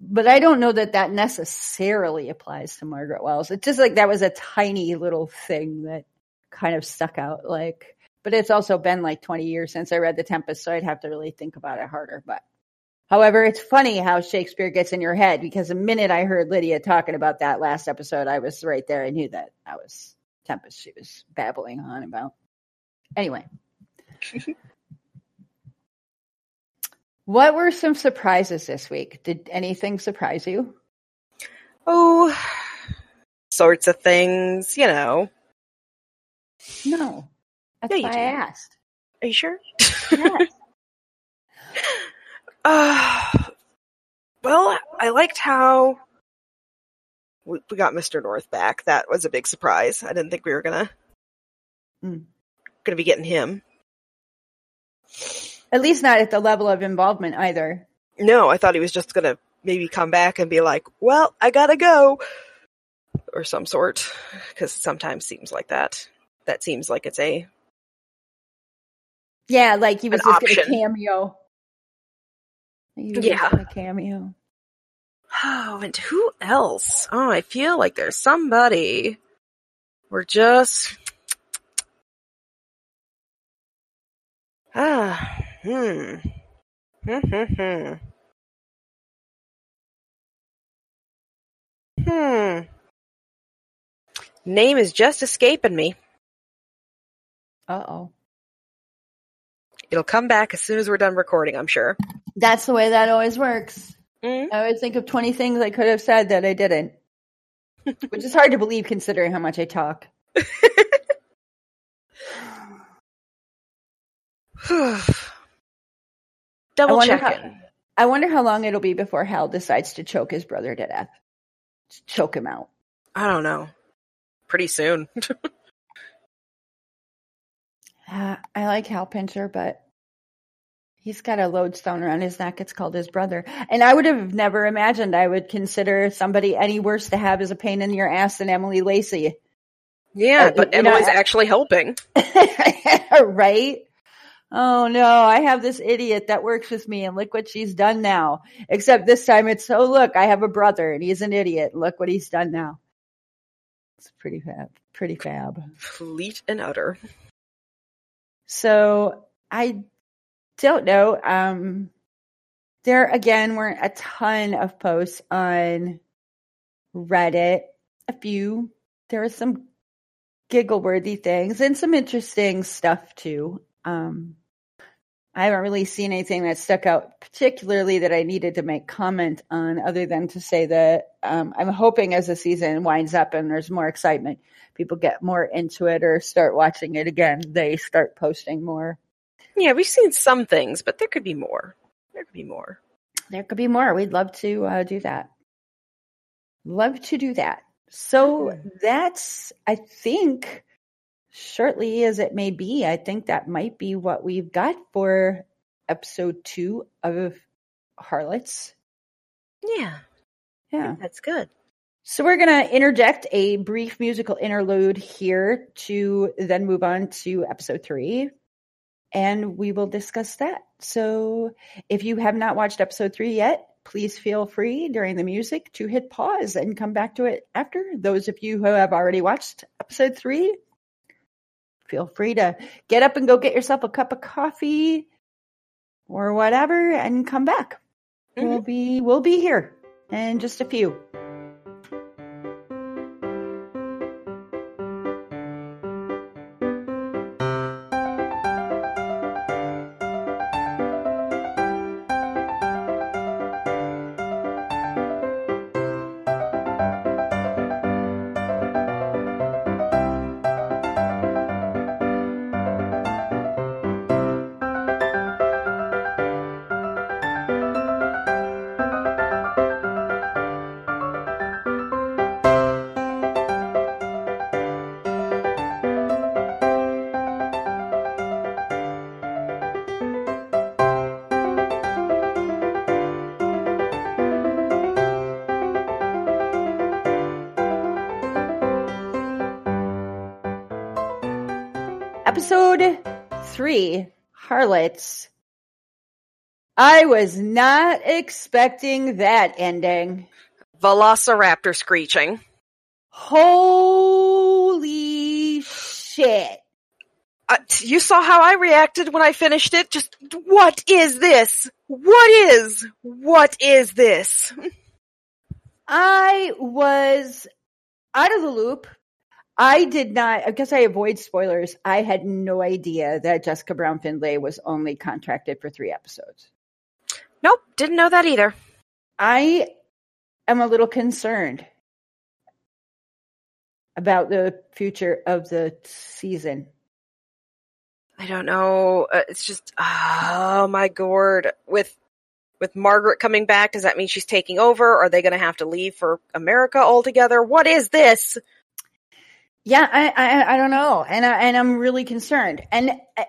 [SPEAKER 1] but I don't know that that necessarily applies to Margaret Wells. It's just like that was a tiny little thing that kind of stuck out. Like, but it's also been like 20 years since I read The Tempest, so I'd have to really think about it harder. But however, it's funny how Shakespeare gets in your head because the minute I heard Lydia talking about that last episode, I was right there. I knew that I was Tempest she was babbling on about. Anyway. What were some surprises this week? Did anything surprise you?
[SPEAKER 2] Oh, sorts of things, you know.
[SPEAKER 1] No. That's
[SPEAKER 2] Yeah,
[SPEAKER 1] why
[SPEAKER 2] do.
[SPEAKER 1] I asked.
[SPEAKER 2] Are you sure?
[SPEAKER 1] Yes.
[SPEAKER 2] Uh, well, I liked how we, we got Mr. North back. That was a big surprise. I didn't think we were gonna
[SPEAKER 1] Mm.
[SPEAKER 2] gonna be getting him.
[SPEAKER 1] At least not at the level of involvement either.
[SPEAKER 2] No, I thought he was just gonna maybe come back and be like, "Well, I gotta go," or some sort. Because sometimes seems like that. That seems like it's a
[SPEAKER 1] Yeah, like he was just going to cameo.
[SPEAKER 2] Yeah.
[SPEAKER 1] going to cameo.
[SPEAKER 2] Oh, and who else? Oh, I feel like there's somebody. We're just. Ah, hmm. Hmm, hmm, hmm. Hmm. Name is just escaping me.
[SPEAKER 1] Uh oh.
[SPEAKER 2] It'll come back as soon as we're done recording, I'm sure.
[SPEAKER 1] That's the way that always works.
[SPEAKER 2] Mm.
[SPEAKER 1] I always think of 20 things I could have said that I didn't. Which is hard to believe considering how much I talk.
[SPEAKER 2] Double
[SPEAKER 1] wonder
[SPEAKER 2] checking.
[SPEAKER 1] I wonder how long it'll be before Hal decides to choke his brother to death. Just choke him out.
[SPEAKER 2] I don't know. Pretty soon.
[SPEAKER 1] Uh, I like Hal Pincher, but he's got a lodestone around his neck. It's called his brother. And I would have never imagined I would consider somebody any worse to have as a pain in your ass than Emily Lacey.
[SPEAKER 2] Yeah,
[SPEAKER 1] Uh,
[SPEAKER 2] but
[SPEAKER 1] you know,
[SPEAKER 2] Emily's actually helping.
[SPEAKER 1] right? Oh no, I have this idiot that works with me and look what she's done now. Except this time it's, oh look, I have a brother and he's an idiot. Look what he's done now. It's pretty fab. Pretty fab.
[SPEAKER 2] Fleet and utter.
[SPEAKER 1] So I don't know. Um, there again weren't a ton of posts on Reddit. A few. There were some giggle worthy things and some interesting stuff too. Um, I haven't really seen anything that stuck out particularly that I needed to make comment on other than to say that um, I'm hoping as the season winds up and there's more excitement, people get more into it or start watching it again. They start posting more.
[SPEAKER 2] Yeah, we've seen some things, but there could be more. There could be more.
[SPEAKER 1] There could be more. We'd love to uh, do that. Love to do that. So that's, I think, shortly as it may be, I think that might be what we've got for episode two of Harlots.
[SPEAKER 2] Yeah,
[SPEAKER 1] Yeah.
[SPEAKER 2] that's good.
[SPEAKER 1] So we're going to interject a brief musical interlude here to then move on to episode three. And we will discuss that. So if you have not watched episode three yet, please feel free during the music to hit pause and come back to it after. Those of you who have already watched episode three, feel free to get up and go get yourself a cup of coffee or whatever and come back. Mm-hmm. We'll be we'll be here in just a few. Three, Harlots. I was not expecting that ending.
[SPEAKER 2] Velociraptor screeching.
[SPEAKER 1] Holy shit.
[SPEAKER 2] Uh, you saw how I reacted when I finished it. Just, what is this? What is? What is this?
[SPEAKER 1] I was out of the loop. I did not, I guess I avoid spoilers. I had no idea that Jessica Brown Findlay was only contracted for three episodes.
[SPEAKER 2] Nope, didn't know that either.
[SPEAKER 1] I am a little concerned about the future of the season.
[SPEAKER 2] I don't know. Uh, it's just, oh my god. With, with Margaret coming back, does that mean she's taking over? Are they going to have to leave for America altogether? What is this?
[SPEAKER 1] Yeah, I, I, I don't know, and I, and I'm really concerned. And I,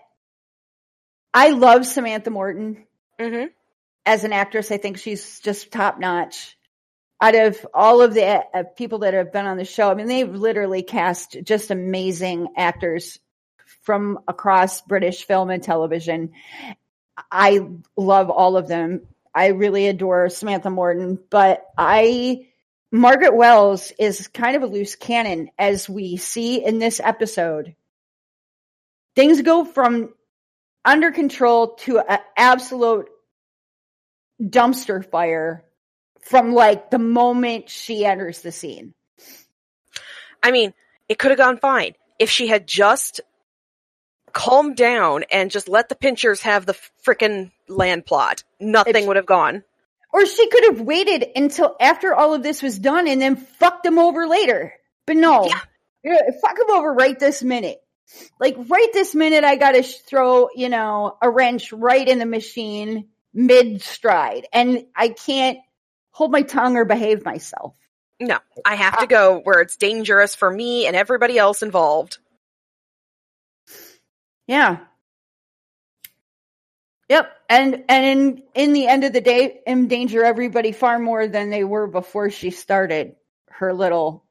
[SPEAKER 1] I love Samantha Morton
[SPEAKER 2] Mm-hmm.
[SPEAKER 1] as an actress. I think she's just top notch. Out of all of the uh, people that have been on the show, I mean, they've literally cast just amazing actors from across British film and television. I love all of them. I really adore Samantha Morton, but I Margaret Wells is kind of a loose cannon as we see in this episode. Things go from under control to an absolute dumpster fire from like the moment she enters the scene.
[SPEAKER 2] I mean, it could have gone fine if she had just calmed down and just let the pinchers have the frickin' land plot. Nothing would have gone.
[SPEAKER 1] Or she could have waited until after all of this was done and then fucked them over later. But no,
[SPEAKER 2] Yeah.
[SPEAKER 1] Yeah, fuck them over right this minute. Like right this minute, I got to sh- throw you know a wrench right in the machine mid stride, and I can't hold my tongue or behave myself.
[SPEAKER 2] No, I have to go where it's dangerous for me and everybody else involved.
[SPEAKER 1] Yeah. Yep. And and in in the end of the day, endanger everybody far more than they were before she started her little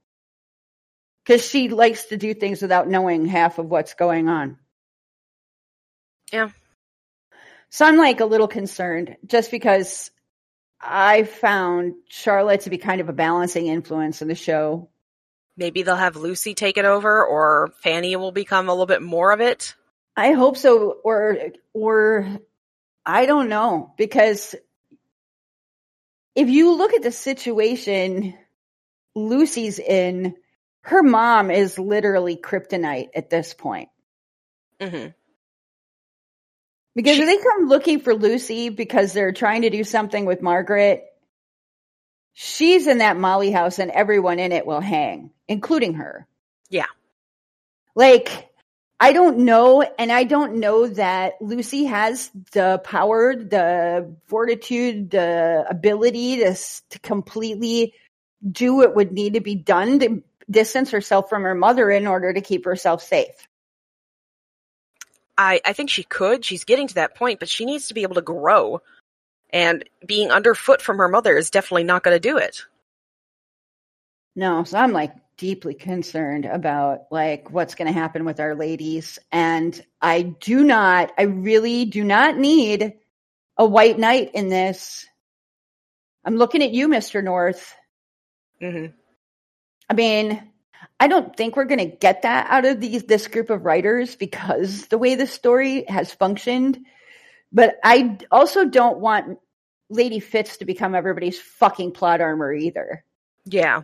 [SPEAKER 1] because she likes to do things without knowing half of what's going on.
[SPEAKER 2] Yeah.
[SPEAKER 1] So I'm like a little concerned just because I found Charlotte to be kind of a balancing influence in the show.
[SPEAKER 2] Maybe they'll have Lucy take it over or Fanny will become a little bit more of it.
[SPEAKER 1] I hope so or or I don't know because if you look at the situation Lucy's in, her mom is literally kryptonite at this point.
[SPEAKER 2] Mm-hmm.
[SPEAKER 1] Because
[SPEAKER 2] She-
[SPEAKER 1] if they come looking for Lucy because they're trying to do something with Margaret, she's in that Molly house and everyone in it will hang, including her.
[SPEAKER 2] Yeah.
[SPEAKER 1] Like, I don't know, and I don't know that Lucy has the power, the fortitude, the ability to, to completely do what would need to be done to distance herself from her mother in order to keep herself safe.
[SPEAKER 2] I, I think she could. She's getting to that point, but she needs to be able to grow. And being underfoot from her mother is definitely not going to do it.
[SPEAKER 1] No, so I'm like deeply concerned about like what's going to happen with our ladies and I do not I really do not need a white knight in this. I'm looking at you Mr. North.
[SPEAKER 2] hmm
[SPEAKER 1] I mean, I don't think we're going to get that out of these this group of writers because the way the story has functioned. But I also don't want Lady Fitz to become everybody's fucking plot armor either.
[SPEAKER 2] Yeah.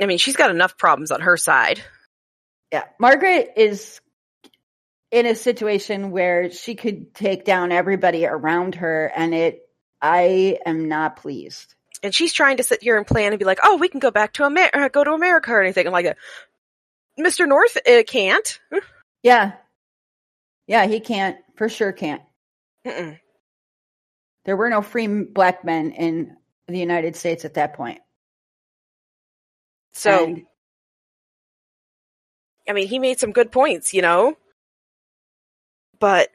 [SPEAKER 2] I mean, she's got enough problems on her side.
[SPEAKER 1] Yeah, Margaret is in a situation where she could take down everybody around her, and it. I am not pleased.
[SPEAKER 2] And she's trying to sit here and plan and be like, oh, we can go back to America, go to America or anything like that. Mr. North uh, can't.
[SPEAKER 1] Yeah, yeah, he can't for sure. Can't.
[SPEAKER 2] Mm-mm.
[SPEAKER 1] There were no free black men in the United States at that point.
[SPEAKER 2] So,
[SPEAKER 1] And-
[SPEAKER 2] I mean, he made some good points, you know? But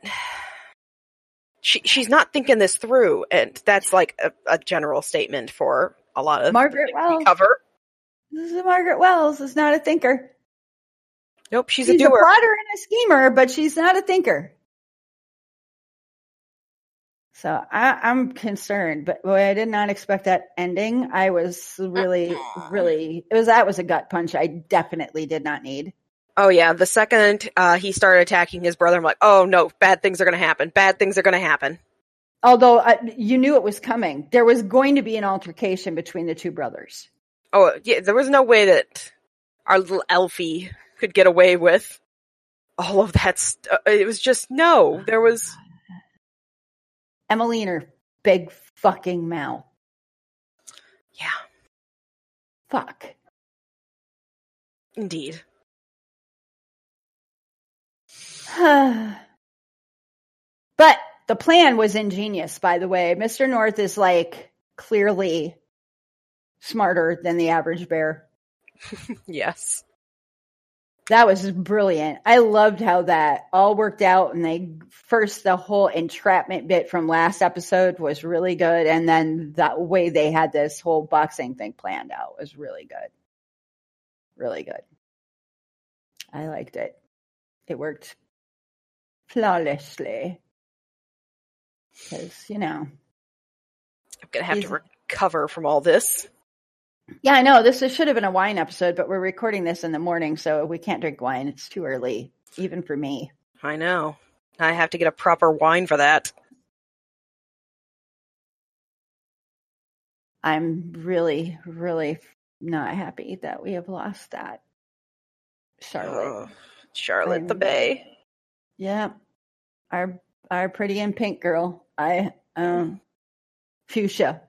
[SPEAKER 2] she she's not thinking this through, and that's like a, a general statement for a lot of
[SPEAKER 1] Margaret Wells.
[SPEAKER 2] cover.
[SPEAKER 1] This is Margaret Wells is not a thinker.
[SPEAKER 2] Nope, she's,
[SPEAKER 1] She's,
[SPEAKER 2] a
[SPEAKER 1] a,
[SPEAKER 2] doer.
[SPEAKER 1] plotter and a schemer, but she's not a thinker. So I, I'm concerned, but boy, I did not expect that ending. I was really, really, it was that was a gut punch. I definitely did not need.
[SPEAKER 2] Oh yeah, the second uh, he started attacking his brother, I'm like, oh no, bad things are going to happen. Bad things are going to happen.
[SPEAKER 1] Although I, you knew it was coming, there was going to be an altercation between the two brothers.
[SPEAKER 2] Oh yeah, there was no way that our little Alfie could get away with all of that. St- uh, it was just no. There was
[SPEAKER 1] Emmeline, her big fucking mouth.
[SPEAKER 2] yeah,
[SPEAKER 1] Fuck.
[SPEAKER 2] indeed.
[SPEAKER 1] but the plan was ingenious, by the way. Mr. North is like clearly smarter than the average bear.
[SPEAKER 2] Yes.
[SPEAKER 1] That was brilliant. I loved how that all worked out. And they first, the whole entrapment bit from last episode was really good. And then the way they had this whole boxing thing planned out was really good. Really good. I liked it. It worked flawlessly. Because, you know,
[SPEAKER 2] I'm gonna have to recover from all this.
[SPEAKER 1] Yeah, I know this is, should have been a wine episode, but we're recording this in the morning, so we can't drink wine. It's too early, even for me.
[SPEAKER 2] I know. I have to get a proper wine for that.
[SPEAKER 1] I'm really, really not happy that we have lost that. Charlotte.
[SPEAKER 2] Ugh. Charlotte the
[SPEAKER 1] I'm-
[SPEAKER 2] Bay.
[SPEAKER 1] Yeah. Our our pretty and pink girl. I um fuchsia.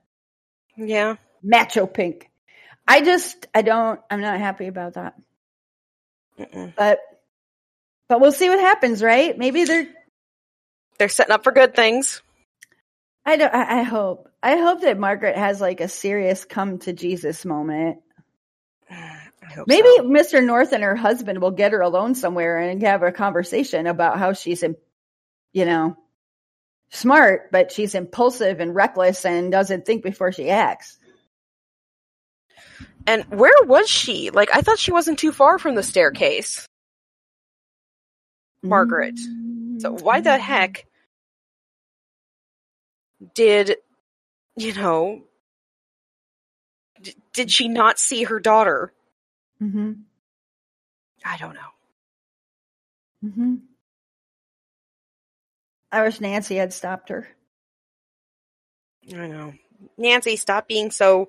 [SPEAKER 2] Yeah.
[SPEAKER 1] Macho pink. I just I don't I'm not happy about that.
[SPEAKER 2] Mm-mm.
[SPEAKER 1] But but we'll see what happens, right? Maybe they're
[SPEAKER 2] They're setting up for good things.
[SPEAKER 1] I don't I, I hope. I hope that Margaret has like a serious come to Jesus moment. Maybe
[SPEAKER 2] so.
[SPEAKER 1] Mr. North and her husband will get her alone somewhere and have a conversation about how she's, you know, smart, but she's impulsive and reckless and doesn't think before she acts.
[SPEAKER 2] And where was she? Like, I thought she wasn't too far from the staircase. Margaret. So why the heck did, you know, d- did she not see her daughter?
[SPEAKER 1] Mm-hmm.
[SPEAKER 2] I don't know.
[SPEAKER 1] Mm-hmm. I wish Nancy had stopped her.
[SPEAKER 2] I know. Nancy, stop being so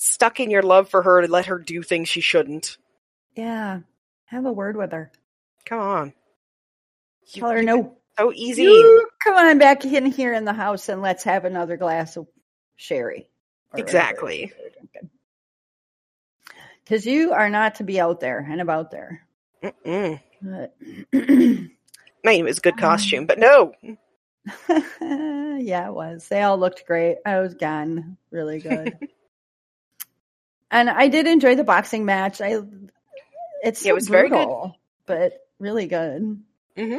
[SPEAKER 2] stuck in your love for her to let her do things she shouldn't.
[SPEAKER 1] Yeah. Have a word with her.
[SPEAKER 2] Come on. You-
[SPEAKER 1] Tell her no.
[SPEAKER 2] So easy.
[SPEAKER 1] You come on back in here in the house and let's have another glass of sherry.
[SPEAKER 2] Exactly.
[SPEAKER 1] Because you are not to be out there and about there.
[SPEAKER 2] Mm-mm.
[SPEAKER 1] But
[SPEAKER 2] I mean, it was a good um, costume, but no.
[SPEAKER 1] yeah, it was. They all looked great. I was gone. Really good. and I did enjoy the boxing match. I it's
[SPEAKER 2] Yeah, it was very good.
[SPEAKER 1] but really good. Mm-hmm.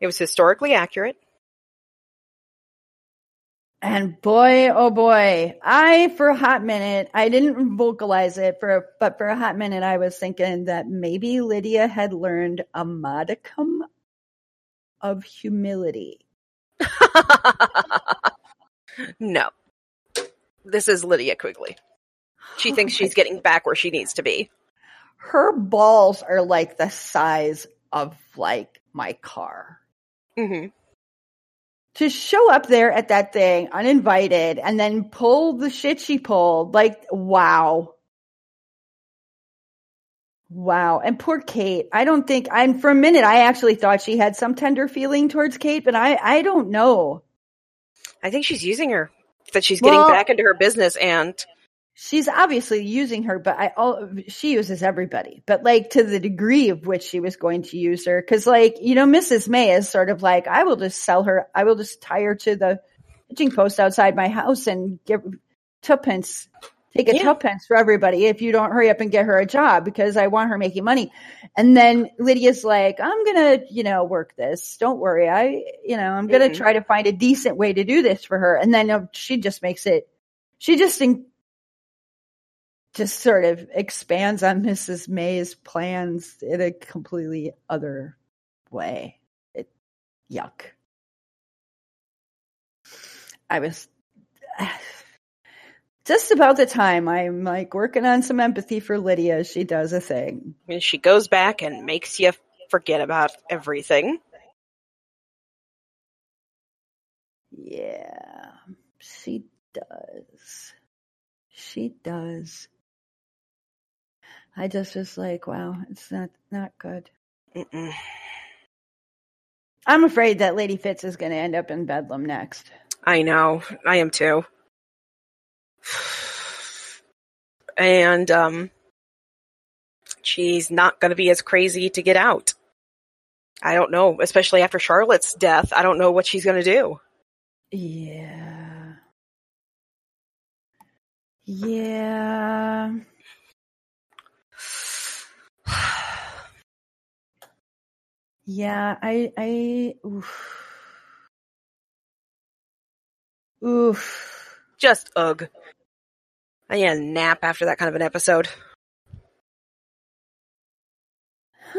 [SPEAKER 2] It was historically accurate.
[SPEAKER 1] And boy, oh boy, I for a hot minute, I didn't vocalize it for, but for a hot minute, I was thinking that maybe Lydia had learned a modicum of humility.
[SPEAKER 2] no. This is Lydia Quigley. She thinks
[SPEAKER 1] Oh
[SPEAKER 2] she's getting back where she needs to be.
[SPEAKER 1] Her balls are like the size of like my car.
[SPEAKER 2] hmm
[SPEAKER 1] To show up there at that thing uninvited and then pull the shit she pulled, like wow. Wow. And poor Kate. I don't think I for a minute I actually thought she had some tender feeling towards Kate, but I I don't know.
[SPEAKER 2] I think she's using her. That she's getting
[SPEAKER 1] Well-
[SPEAKER 2] back into her business and
[SPEAKER 1] She's obviously using her, but I all she uses everybody. But like to the degree of which she was going to use her cuz like, you know, Mrs. May is sort of like I will just sell her. I will just tie her to the hitching post outside my house and give tuppence take a
[SPEAKER 2] Yeah.
[SPEAKER 1] tuppence for everybody if you don't hurry up and get her a job because I want her making money. And then Lydia's like, I'm gonna, you know, work this. Don't worry. I, you know, I'm gonna
[SPEAKER 2] Mhm.
[SPEAKER 1] try to find a decent way to do this for her. And then uh, she just makes it, she just, in, just sort of expands on Mrs. May's plans in a completely other way. It, yuck. I was just about the time I'm like working on some empathy for Lydia. She does a thing.
[SPEAKER 2] and she goes back and makes you forget about everything.
[SPEAKER 1] Yeah, she does. She does. I just was like, wow, it's not not good.
[SPEAKER 2] Mm-mm.
[SPEAKER 1] I'm afraid that Lady Fitz is going to end up in Bedlam next.
[SPEAKER 2] I know. I am too. And um she's not going to be as crazy to get out. I don't know, especially after Charlotte's death. I don't know what she's going to do.
[SPEAKER 1] Yeah. Yeah. Yeah, I I oof. Oof.
[SPEAKER 2] Just ugh. I need a nap after that kind of an episode.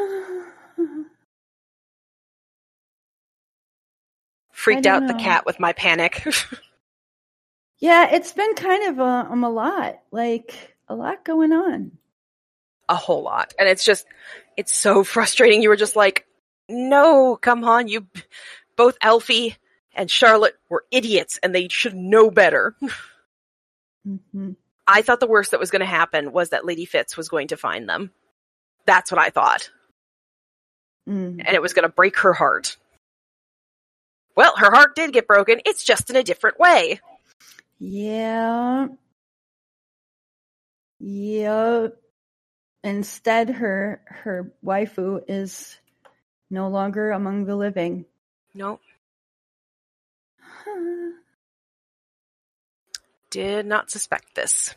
[SPEAKER 2] Freaked out the cat with my panic.
[SPEAKER 1] yeah, it's been kind of a, um, a lot, like a lot going on.
[SPEAKER 2] A whole lot. And it's just, it's so frustrating. You were just like, no, come on, you, both Alfie and Charlotte were idiots and they should know better.
[SPEAKER 1] hmm
[SPEAKER 2] I thought the worst that was going to happen was that Lady Fitz was going to find them. That's what I thought.
[SPEAKER 1] Mm.
[SPEAKER 2] And it was going to break her heart. Well, her heart did get broken. It's just in a different way.
[SPEAKER 1] Yeah. Yeah. Instead, her her waifu is no longer among the living.
[SPEAKER 2] No, did not suspect this.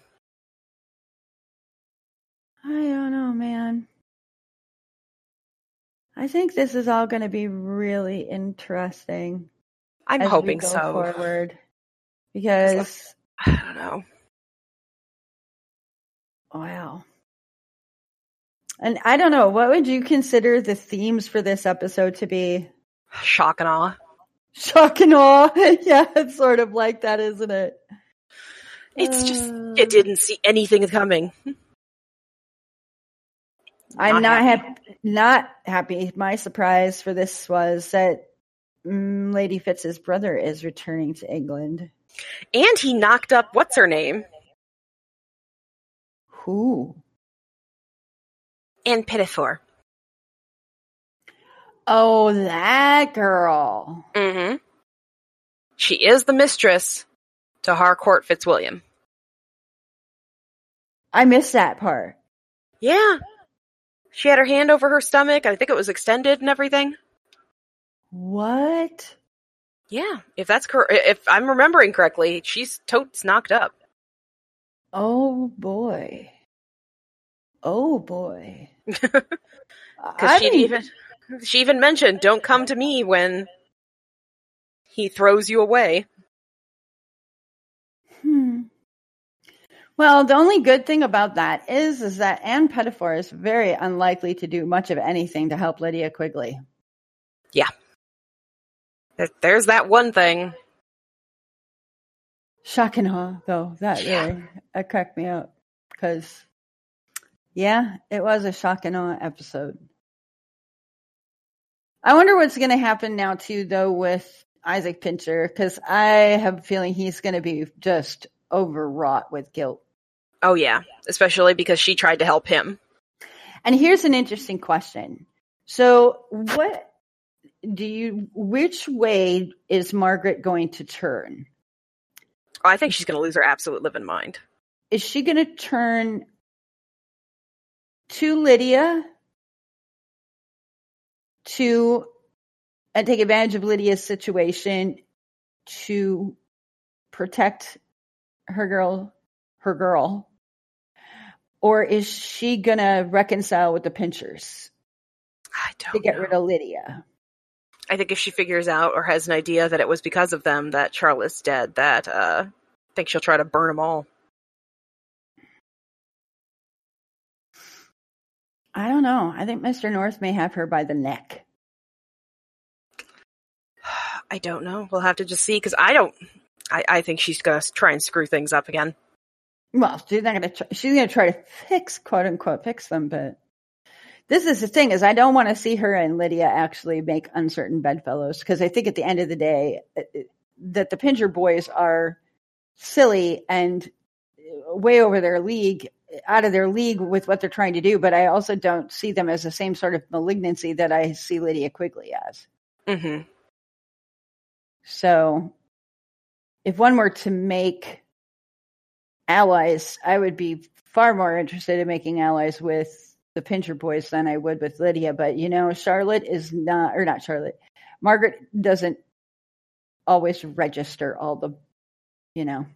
[SPEAKER 1] I don't know, man. I think this is all going to be really interesting.
[SPEAKER 2] I'm hoping so.
[SPEAKER 1] Forward, because
[SPEAKER 2] I don't know.
[SPEAKER 1] wow. And I don't know, what would you consider the themes for this episode to be?
[SPEAKER 2] Shock and awe.
[SPEAKER 1] Shock and awe. yeah, it's sort of like that, isn't it?
[SPEAKER 2] It's just
[SPEAKER 1] Uh,
[SPEAKER 2] you didn't see anything coming.
[SPEAKER 1] I'm not
[SPEAKER 2] Not
[SPEAKER 1] happy. Not happy. My surprise for this was that mm, Lady Fitz's brother is returning to England.
[SPEAKER 2] And he knocked up what's her name?
[SPEAKER 1] Who?
[SPEAKER 2] Anne Pettifor.
[SPEAKER 1] Oh, that girl.
[SPEAKER 2] Mm-hmm. She is the mistress to Harcourt Fitzwilliam.
[SPEAKER 1] I missed that part.
[SPEAKER 2] Yeah. She had her hand over her stomach. I think it was extended and everything.
[SPEAKER 1] What?
[SPEAKER 2] Yeah, if that's correct, if I'm remembering correctly, she's totes knocked up.
[SPEAKER 1] Oh boy. Oh boy.
[SPEAKER 2] Because she even she even mentioned, "Don't come to me when he throws you away."
[SPEAKER 1] Hmm. Well, the only good thing about that is, is that Anne Pettifor is very unlikely to do much of anything to help Lydia Quigley.
[SPEAKER 2] Yeah. There's that one thing.
[SPEAKER 1] Shock and awe, though. That
[SPEAKER 2] Yeah.
[SPEAKER 1] really that cracked me up because, yeah, it was a shock and uh, awe episode. I wonder what's going to happen now too, though, with Isaac Pincher, because I have a feeling he's going to be just overwrought with guilt.
[SPEAKER 2] Oh yeah, especially because she tried to help him.
[SPEAKER 1] And here's an interesting question. So, what do you, which way is Margaret going to turn?
[SPEAKER 2] I think she's going to lose her absolute living mind.
[SPEAKER 1] Is she going to turn to Lydia to and take advantage of Lydia's situation to protect her girl, her girl? Or is she going to reconcile with the Pinchers
[SPEAKER 2] I
[SPEAKER 1] to get
[SPEAKER 2] know.
[SPEAKER 1] rid of Lydia?
[SPEAKER 2] I think if she figures out or has an idea that it was because of them that Charlotte's dead, that uh, I think she'll try to burn them all.
[SPEAKER 1] I don't know. I think Mr. North may have her by the neck.
[SPEAKER 2] I don't know. We'll have to just see because I don't. I, I think she's gonna try and screw things up again.
[SPEAKER 1] Well, she's not gonna. Try, she's gonna try to fix, quote unquote, fix them. But this is the thing: is I don't want to see her and Lydia actually make uncertain bedfellows because I think at the end of the day it- it- that the Pincher boys are silly and uh, way over their league, out of their league with what they're trying to do. But I also don't see them as the same sort of malignancy that I see Lydia Quigley as.
[SPEAKER 2] hmm
[SPEAKER 1] So if one were to make allies, I would be far more interested in making allies with the Pincher boys than I would with Lydia. But you know, Charlotte is not, or not Charlotte, Margaret doesn't always register all the, you know,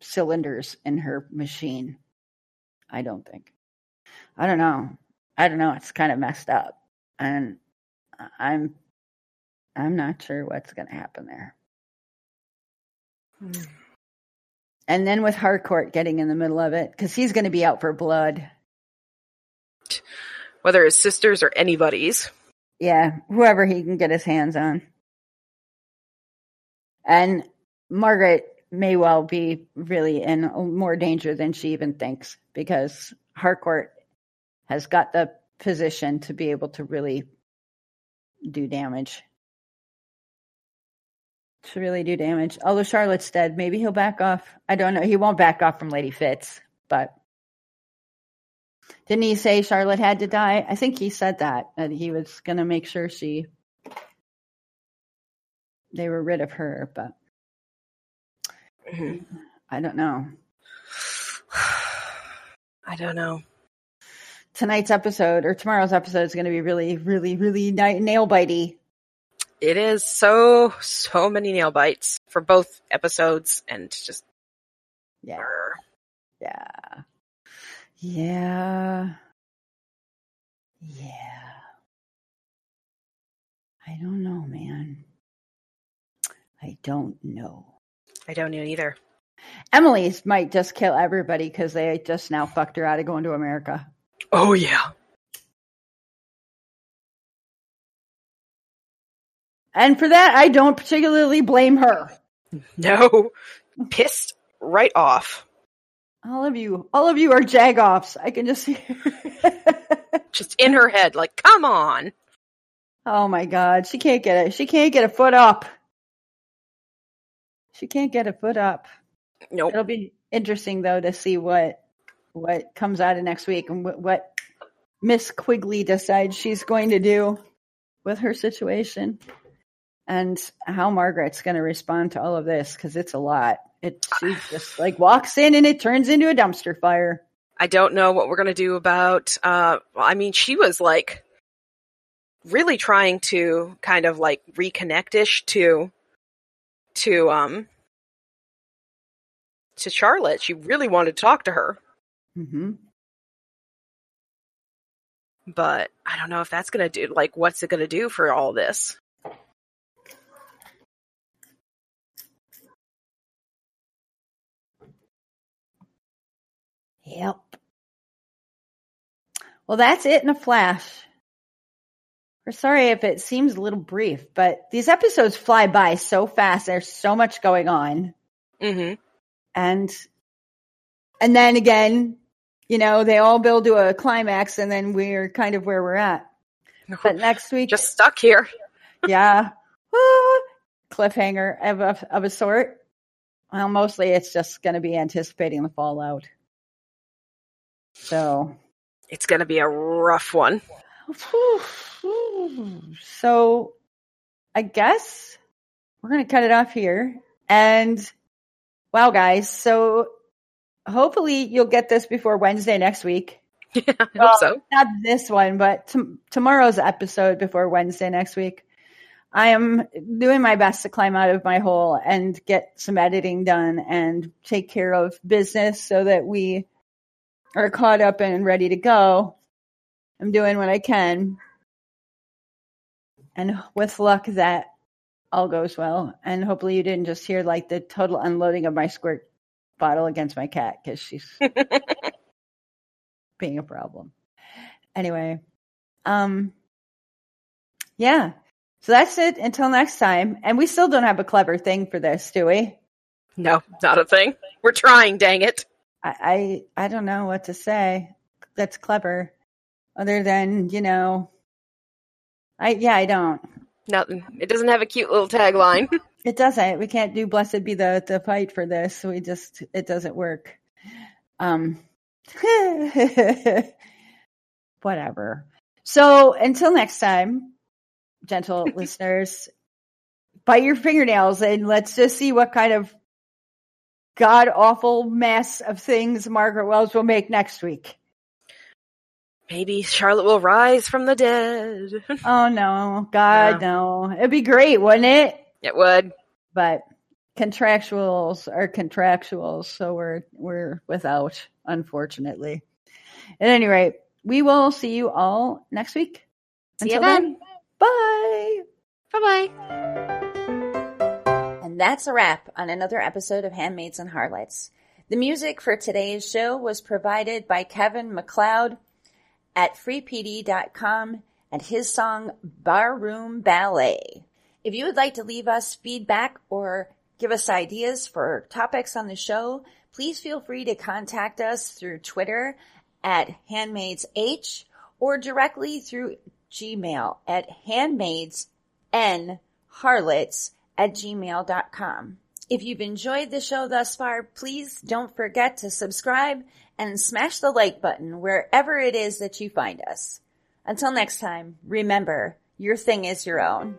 [SPEAKER 1] cylinders in her machine. I don't think. I don't know. I don't know. It's kind of messed up. And I'm I'm not sure what's going to happen there. Hmm. And then with Harcourt getting in the middle of it, because he's going to be out for blood.
[SPEAKER 2] Whether his sisters or anybody's.
[SPEAKER 1] Yeah, whoever he can get his hands on. And Margaret may well be really in more danger than she even thinks because Harcourt has got the position to be able to really do damage. To really do damage. Although Charlotte's dead, maybe he'll back off. I don't know. He won't back off from Lady Fitz, but didn't he say Charlotte had to die? I think he said that that he was going to make sure she they were rid of her, but
[SPEAKER 2] Mhm.
[SPEAKER 1] I don't know.
[SPEAKER 2] I don't know.
[SPEAKER 1] Tonight's episode or tomorrow's episode is going to be really, really, really nail bitey.
[SPEAKER 2] It is so so many nail bites for both episodes, and just
[SPEAKER 1] Yeah,
[SPEAKER 2] brr.
[SPEAKER 1] yeah, yeah. Yeah. I don't know, man. I don't know.
[SPEAKER 2] I don't know either.
[SPEAKER 1] Emily's might just kill everybody because they just now fucked her out of going to America.
[SPEAKER 2] Oh yeah.
[SPEAKER 1] And for that, I don't particularly blame her.
[SPEAKER 2] No. Pissed right off.
[SPEAKER 1] All of you, all of you are jagoffs. I can just see.
[SPEAKER 2] Just in her head, like, come on.
[SPEAKER 1] oh my god, she can't get it. She can't get a foot up. She can't get a foot up.
[SPEAKER 2] Nope.
[SPEAKER 1] It'll be interesting though to see what what comes out of next week and what, what Miss Quigley decides she's going to do with her situation and how Margaret's going to respond to all of this because it's a lot. It she just like walks in and it turns into a dumpster fire.
[SPEAKER 2] I don't know what we're gonna do about. Uh, I mean, she was like really trying to kind of like reconnect-ish to to um to Charlotte. She really wanted to talk to her,
[SPEAKER 1] hmm
[SPEAKER 2] but I don't know if that's gonna do. Like, what's it gonna do for all this?
[SPEAKER 1] Yep. Well, that's it in a flash. We're sorry if it seems a little brief, but these episodes fly by so fast. There's so much going on.
[SPEAKER 2] Mm-hmm.
[SPEAKER 1] And and then again, you know, they all build to a climax and then we're kind of where we're at. But next week
[SPEAKER 2] Just stuck here.
[SPEAKER 1] yeah. Ah, cliffhanger of a, of a sort. Well, mostly it's just going to be anticipating the fallout. So,
[SPEAKER 2] It's gonna be a rough one.
[SPEAKER 1] so I guess we're going to cut it off here. And wow, guys. So hopefully you'll get this before Wednesday next week.
[SPEAKER 2] Yeah, I hope so.
[SPEAKER 1] Not this one, but t- tomorrow's episode before Wednesday next week. I am doing my best to climb out of my hole and get some editing done and take care of business so that we are caught up and ready to go. I'm doing what I can. And with luck, that all goes well. And hopefully, you didn't just hear like the total unloading of my squirt bottle against my cat because she's being a problem. Anyway, um, yeah. So that's it until next time. And we still don't have a clever thing for this, do we?
[SPEAKER 2] No, not a thing. We're trying, dang it.
[SPEAKER 1] I, I, I don't know what to say. That's clever. Other than, you know, I, yeah, I don't.
[SPEAKER 2] Nothing. It doesn't have a cute little tagline.
[SPEAKER 1] It doesn't. We can't do blessed be the, the fight for this. We just, it doesn't work. Um, whatever. So until next time, gentle listeners, bite your fingernails and let's just see what kind of god awful mess of things Margaret Wells will make next week.
[SPEAKER 2] Maybe Charlotte will rise from the dead.
[SPEAKER 1] Oh no, God, no. It'd be great, wouldn't it?
[SPEAKER 2] It would.
[SPEAKER 1] But contractuals are contractuals, so we're we're without, unfortunately. At any rate, we will see you all next week.
[SPEAKER 2] See you
[SPEAKER 1] Until
[SPEAKER 2] then.
[SPEAKER 1] bye.
[SPEAKER 2] Bye bye.
[SPEAKER 1] And that's a wrap on another episode of Handmaids and Harlots. The music for today's show was provided by Kevin MacLeod at freepd.com and his song Barroom Ballet. If you would like to leave us feedback or give us ideas for topics on the show, please feel free to contact us through Twitter at handmaidsH or directly through Gmail at handmaidsnharlots at gmail.com. If you've enjoyed the show thus far, please don't forget to subscribe and smash the like button wherever it is that you find us. Until next time, remember, your thing is your own.